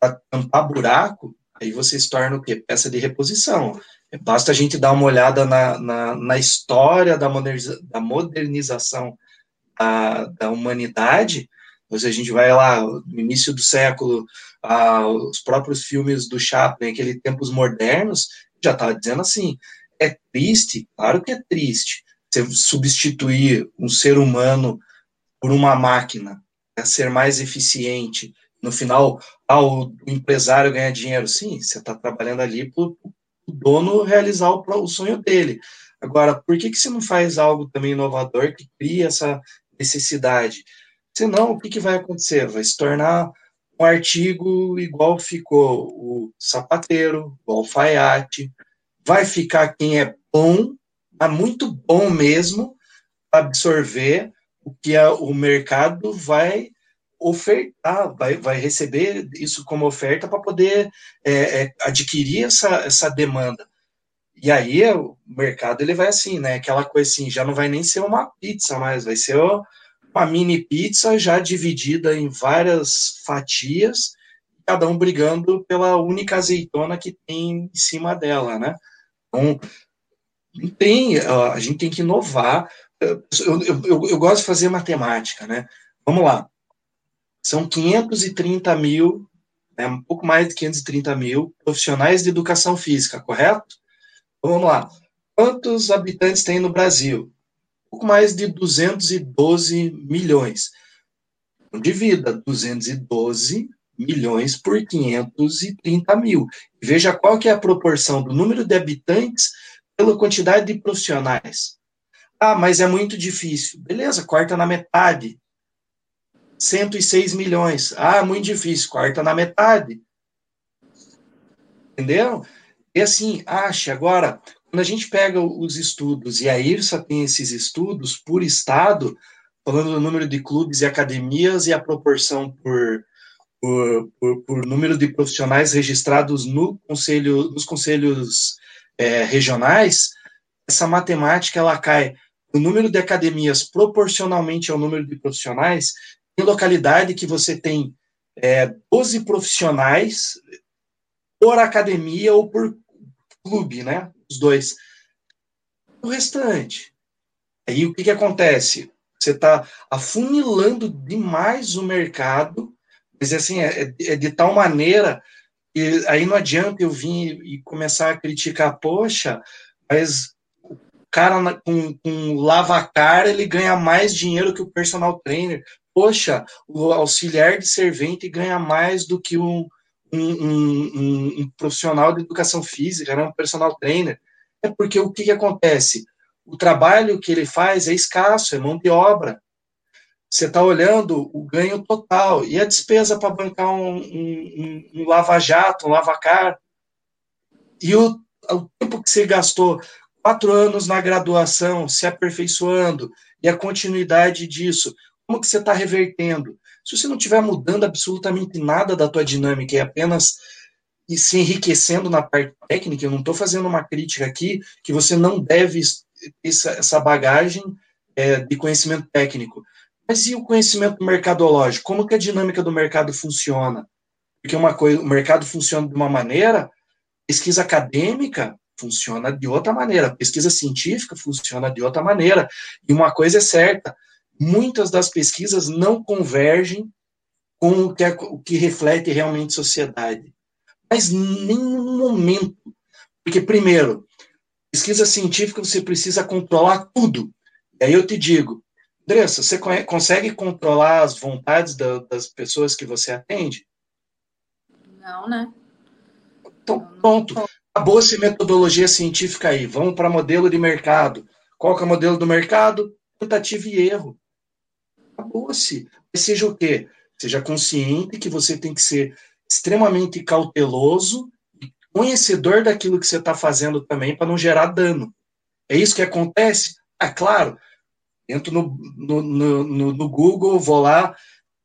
para tampar buraco, aí você se torna o quê? Peça de reposição. Basta a gente dar uma olhada na, na, na história da, moderniza, da modernização da, da humanidade, a gente vai lá, no início do século, os próprios filmes do Chaplin, aquele Tempos Modernos, já estava dizendo assim, é triste, claro que é triste, você substituir um ser humano por uma máquina, ser mais eficiente. No final, ah, o empresário ganha dinheiro. Sim, você está trabalhando ali para o dono realizar o, o, sonho dele. Agora, por que, que você não faz algo também inovador que cria essa necessidade? Senão, o que, que vai acontecer? Vai se tornar um artigo igual ficou o sapateiro, o alfaiate. Vai ficar quem é bom, mas muito bom mesmo, absorver o que a, o mercado vai ofertar, vai, vai receber isso como oferta para poder é, é, adquirir essa, essa demanda. E aí o mercado ele vai assim, né? Aquela coisa assim, já não vai nem ser uma pizza mais, vai ser uma mini pizza já dividida em várias fatias, cada um brigando pela única azeitona que tem em cima dela, né? Então, tem, a gente tem que inovar, eu, eu, eu, gosto de fazer matemática, né? Vamos lá. São 530 mil, né, um pouco mais de 530 mil profissionais de educação física, correto? Então, vamos lá. Quantos habitantes tem no Brasil? Um pouco mais de 212 milhões. Então, divida 212 milhões por 530 mil. Veja qual que é a proporção do número de habitantes pela quantidade de profissionais. Ah, mas é muito difícil. Beleza, corta na metade. 106 milhões. Ah, muito difícil, corta na metade. Entendeu? E assim, acha, agora, quando a gente pega os estudos, e a IRSA tem esses estudos por estado, falando do número de clubes e academias e a proporção por, por, por, por número de profissionais registrados no conselho, nos conselhos é, regionais, essa matemática ela cai o número de academias proporcionalmente ao número de profissionais, tem localidade que você tem é, 12 profissionais por academia ou por clube, né? Os dois. O restante. Aí o que, que acontece? Você está afunilando demais o mercado, mas assim, é, é, é de tal maneira que aí não adianta eu vir e começar a criticar, poxa, mas cara na, com, com lavacar, ele ganha mais dinheiro que o personal trainer. Poxa, o auxiliar de servente ganha mais do que um, um, um, um profissional de educação física, né, um personal trainer. É porque o que, que acontece? O trabalho que ele faz é escasso, é mão de obra. Você está olhando o ganho total e a despesa para bancar um, um, um lava-jato, um lava-car. E o, o tempo que você gastou, quatro anos na graduação, se aperfeiçoando, e a continuidade disso, como que você está revertendo? Se você não estiver mudando absolutamente nada da tua dinâmica e apenas e se enriquecendo na parte técnica, eu não estou fazendo uma crítica aqui que você não deve essa, bagagem é, de conhecimento técnico. Mas e o conhecimento mercadológico? Como que a dinâmica do mercado funciona? Porque uma coisa, o mercado funciona de uma maneira, pesquisa acadêmica funciona de outra maneira, pesquisa científica funciona de outra maneira. E uma coisa é certa, muitas das pesquisas não convergem com o que, é, o que reflete realmente sociedade. Mas nenhum momento. Porque, primeiro, pesquisa científica você precisa controlar tudo. E aí eu te digo, Andressa, você consegue controlar as vontades da, das pessoas que você atende? Não, né? Então, pronto. Acabou-se metodologia científica aí. Vamos para modelo de mercado. Qual que é o modelo do mercado? Tentativa e erro. Acabou-se. Seja o quê? Seja consciente que você tem que ser extremamente cauteloso e conhecedor daquilo que você está fazendo também para não gerar dano. É isso que acontece? Ah, claro. Entro no, no, no, no Google, vou lá,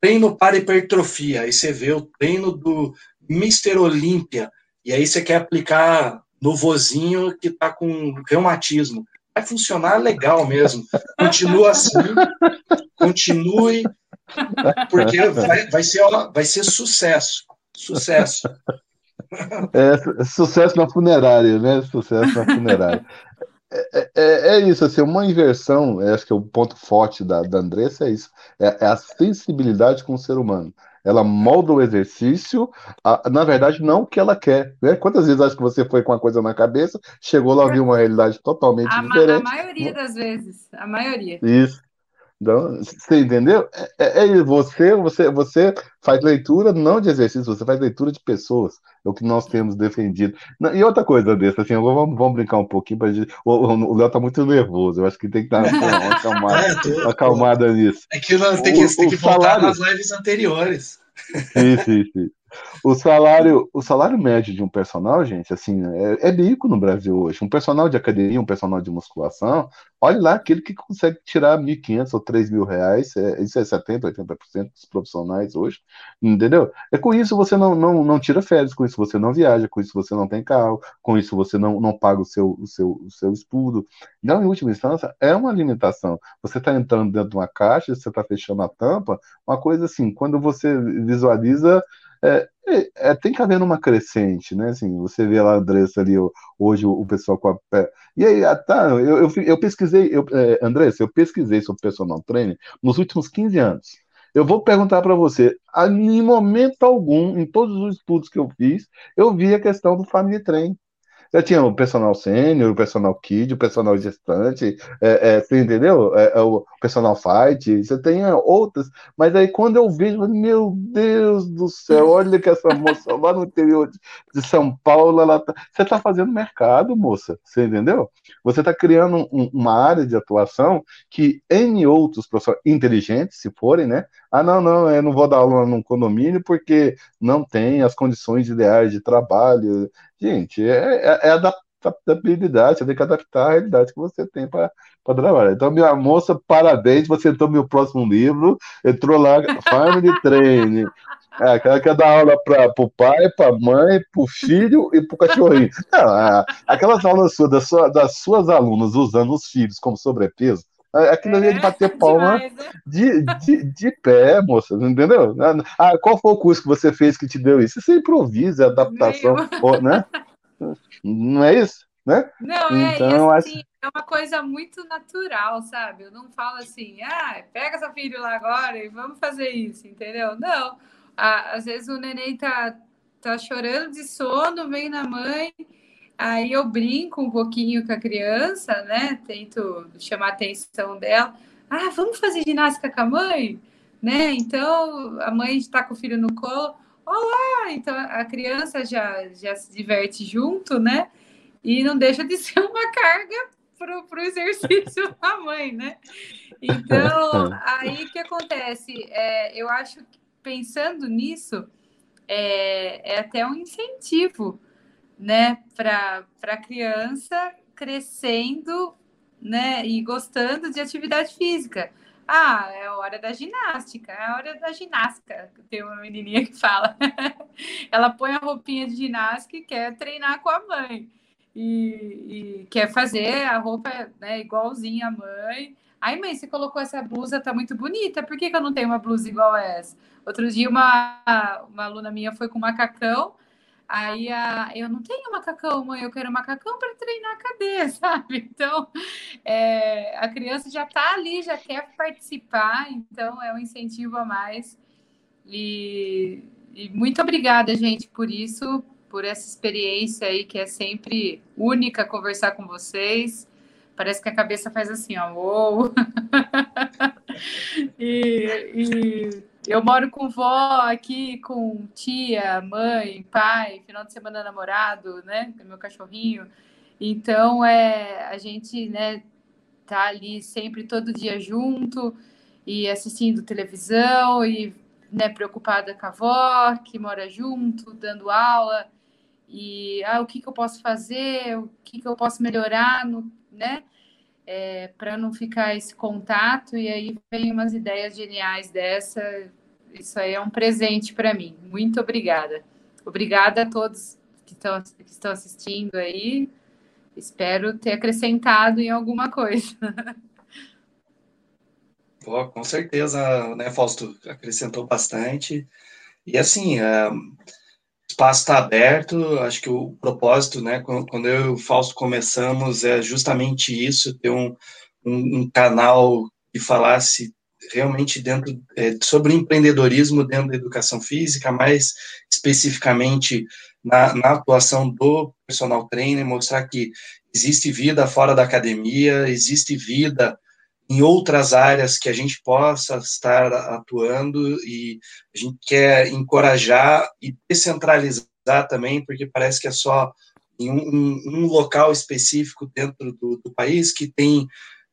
treino para hipertrofia. Aí você vê o treino do Mr. Olímpia. E aí você quer aplicar no vozinho que está com reumatismo. Vai funcionar legal mesmo. Continua assim, continue, porque vai, vai, ser, vai ser sucesso. Sucesso. É, sucesso na funerária, né? Sucesso na funerária. É, é, é, isso, assim, uma inversão, acho que é o ponto forte da, da Andressa é isso, é, é, a sensibilidade com o ser humano. Ela molda o exercício, a, na verdade, não o que ela quer. Né? Quantas vezes acho que você foi com uma coisa na cabeça, chegou lá, viu uma realidade totalmente a, diferente. A maioria das vezes, a maioria. Isso. Então, você entendeu? É, é, é você, você, você faz leitura não de exercício, você faz leitura de pessoas. É o que nós temos defendido. E outra coisa dessa, assim, vamos, vamos brincar um pouquinho para gente. O Léo tá muito nervoso. Eu acho que tem que dar uma, acalmada, é, tô, acalmada nisso. É que nós tem que, tem que voltar salário... nas lives anteriores. Sim, sim, sim. O salário, o salário médio de um personal, gente, assim, é, é bico no Brasil hoje. Um personal de academia, um personal de musculação, olha lá aquele que consegue tirar 1.500 ou 3 mil reais, é, isso é 70%, 80% dos profissionais hoje, entendeu? É com isso você não, não, não tira férias, com isso você não viaja, com isso você não tem carro, com isso você não, não paga o seu, o, seu, o seu estudo. Então, em última instância, é uma limitação. Você está entrando dentro de uma caixa, você está fechando a tampa, uma coisa assim, quando você visualiza é, é, é, tem que haver uma crescente, né? Assim, você vê lá a Andressa ali, hoje o, pessoal com a pé. E aí, ah, tá, eu, eu, eu pesquisei, eu, é, Andressa, eu pesquisei sobre personal trainer nos últimos 15 anos. Eu vou perguntar para você, em momento algum, em todos os estudos que eu fiz, eu vi a questão do family train. Já tinha o personal sênior, o personal kid, o personal gestante, é, é, você entendeu? É, é, o personal fight, você tem outras, mas aí quando eu vejo, meu Deus do céu, olha que essa moça lá no interior de, São Paulo, ela tá, você está fazendo mercado, moça, você entendeu? Você está criando um, uma área de atuação que em outros profissionais inteligentes, se forem, né? Ah, não, não, eu não vou dar aula num condomínio porque não tem as condições ideais de trabalho, Gente, é, é, é adaptabilidade, você tem que adaptar a realidade que você tem para trabalhar. Então, minha moça, parabéns, você entrou no meu próximo livro, entrou lá, Family Training. É, aquela quer dar aula para o pai, para a mãe, para o filho e para o cachorrinho. Não, é, aquelas aulas suas, das, suas, das suas alunas usando os filhos como sobrepeso, é, aquilo ali é de bater palma demais, né? de, de, de pé, moça, entendeu? Ah, qual foi o curso que você fez que te deu isso? Você improvisa, adaptação, né? Não é isso? Né? Não, é, então, assim, acho... é uma coisa muito natural, sabe? Eu não falo assim, ah, pega seu filho lá agora e vamos fazer isso, entendeu? Não. às vezes o neném tá, tá chorando de sono, vem na mãe, Aí eu brinco um pouquinho com a criança, né? Tento chamar a atenção dela. Ah, vamos fazer ginástica com a mãe? Né? Então, a mãe está com o filho no colo. Olá! Então, a criança já, já se diverte junto, né? E não deixa de ser uma carga para o exercício da mãe, né? Então, aí o que acontece? É, eu acho que pensando nisso, é, é até um incentivo, né, para a criança crescendo, né, e gostando de atividade física. Ah, é a hora da ginástica, é a hora da ginástica. Tem uma menininha que fala. Ela põe a roupinha de ginástica e quer treinar com a mãe. E, e quer fazer a roupa né, igualzinha à mãe. Aí, mãe, você colocou essa blusa, tá muito bonita. Por que, que eu não tenho uma blusa igual essa? Outro dia, uma, uma aluna minha foi com macacão. Aí a, eu não tenho macacão, mãe, eu quero macacão para treinar a cadeia, sabe? Então, é, a criança já está ali, já quer participar, então é um incentivo a mais. E, e muito obrigada, gente, por isso, por essa experiência aí que é sempre única conversar com vocês. Parece que a cabeça faz assim, ó, uou. e, e eu moro com vó aqui, com tia, mãe, pai, final de semana namorado, né? Meu cachorrinho. Então, é, a gente, né, tá ali sempre todo dia junto e assistindo televisão e, né, preocupada com a avó que mora junto, dando aula e ah, o que, que eu posso fazer, o que, que eu posso melhorar, no, né? É, para não ficar esse contato, e aí vem umas ideias geniais dessa. Isso aí é um presente para mim. Muito obrigada. Obrigada a todos que estão, que estão assistindo aí. Espero ter acrescentado em alguma coisa. Pô, com certeza, né, Fausto? Acrescentou bastante. E assim, uh, espaço está aberto. Acho que o propósito, né, quando eu e o Fausto começamos, é justamente isso: ter um, um, um canal que falasse realmente dentro é, sobre empreendedorismo dentro da educação física, mais especificamente na, na, atuação do personal trainer, mostrar que existe vida fora da academia, existe vida em outras áreas que a gente possa estar atuando e a gente quer encorajar e descentralizar também, porque parece que é só em um, um local específico dentro do, do país que tem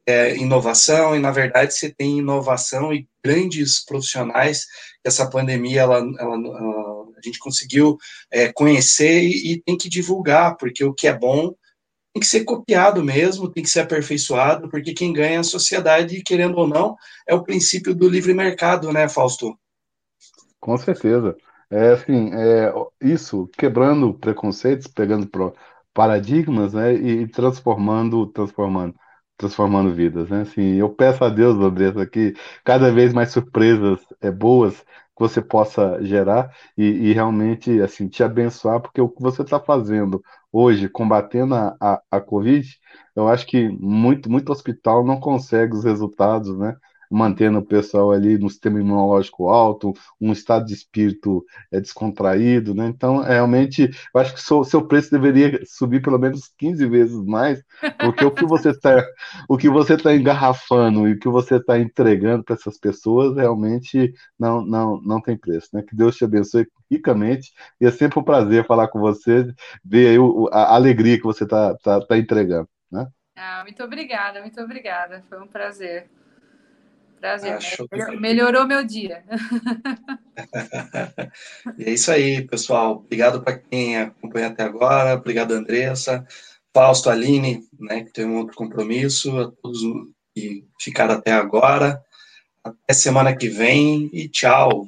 é, inovação, e na verdade você tem inovação e grandes profissionais que essa pandemia ela, ela, ela a gente conseguiu é, conhecer e, e, tem que divulgar, porque o que é bom tem que ser copiado mesmo, tem que ser aperfeiçoado, porque quem ganha é a sociedade, querendo ou não, é o princípio do livre mercado, né, Fausto? Com certeza. É assim, é, isso, quebrando preconceitos, pegando paradigmas, né, e transformando, transformando, transformando vidas, né? Assim, eu peço a Deus, Andressa, que cada vez mais surpresas é, boas que você possa gerar e, e, realmente assim te abençoar, porque o que você está fazendo hoje, combatendo a, a, a Covid, eu acho que muito, muito hospital não consegue os resultados, né? Mantendo o pessoal ali no sistema imunológico alto, um estado de espírito é, descontraído, né? Então, realmente, eu acho que o seu preço deveria subir pelo menos 15 vezes mais, porque o que você está o que você está engarrafando e o que você está entregando para essas pessoas realmente não, não, não tem preço, né? Que Deus te abençoe ricamente e é sempre um prazer falar com você, ver aí o, a alegria que você está tá, tá entregando, né? Ah, muito obrigada, muito obrigada. Foi um prazer. Prazer. Ah, Melhorou meu dia. e é isso aí, pessoal. Obrigado para quem acompanha até agora. Obrigado, Andressa. Fausto, Aline, né, que tem um outro compromisso. A todos que ficaram até agora. Até semana que vem e tchau.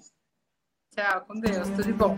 Tchau, com Deus. Tudo de bom.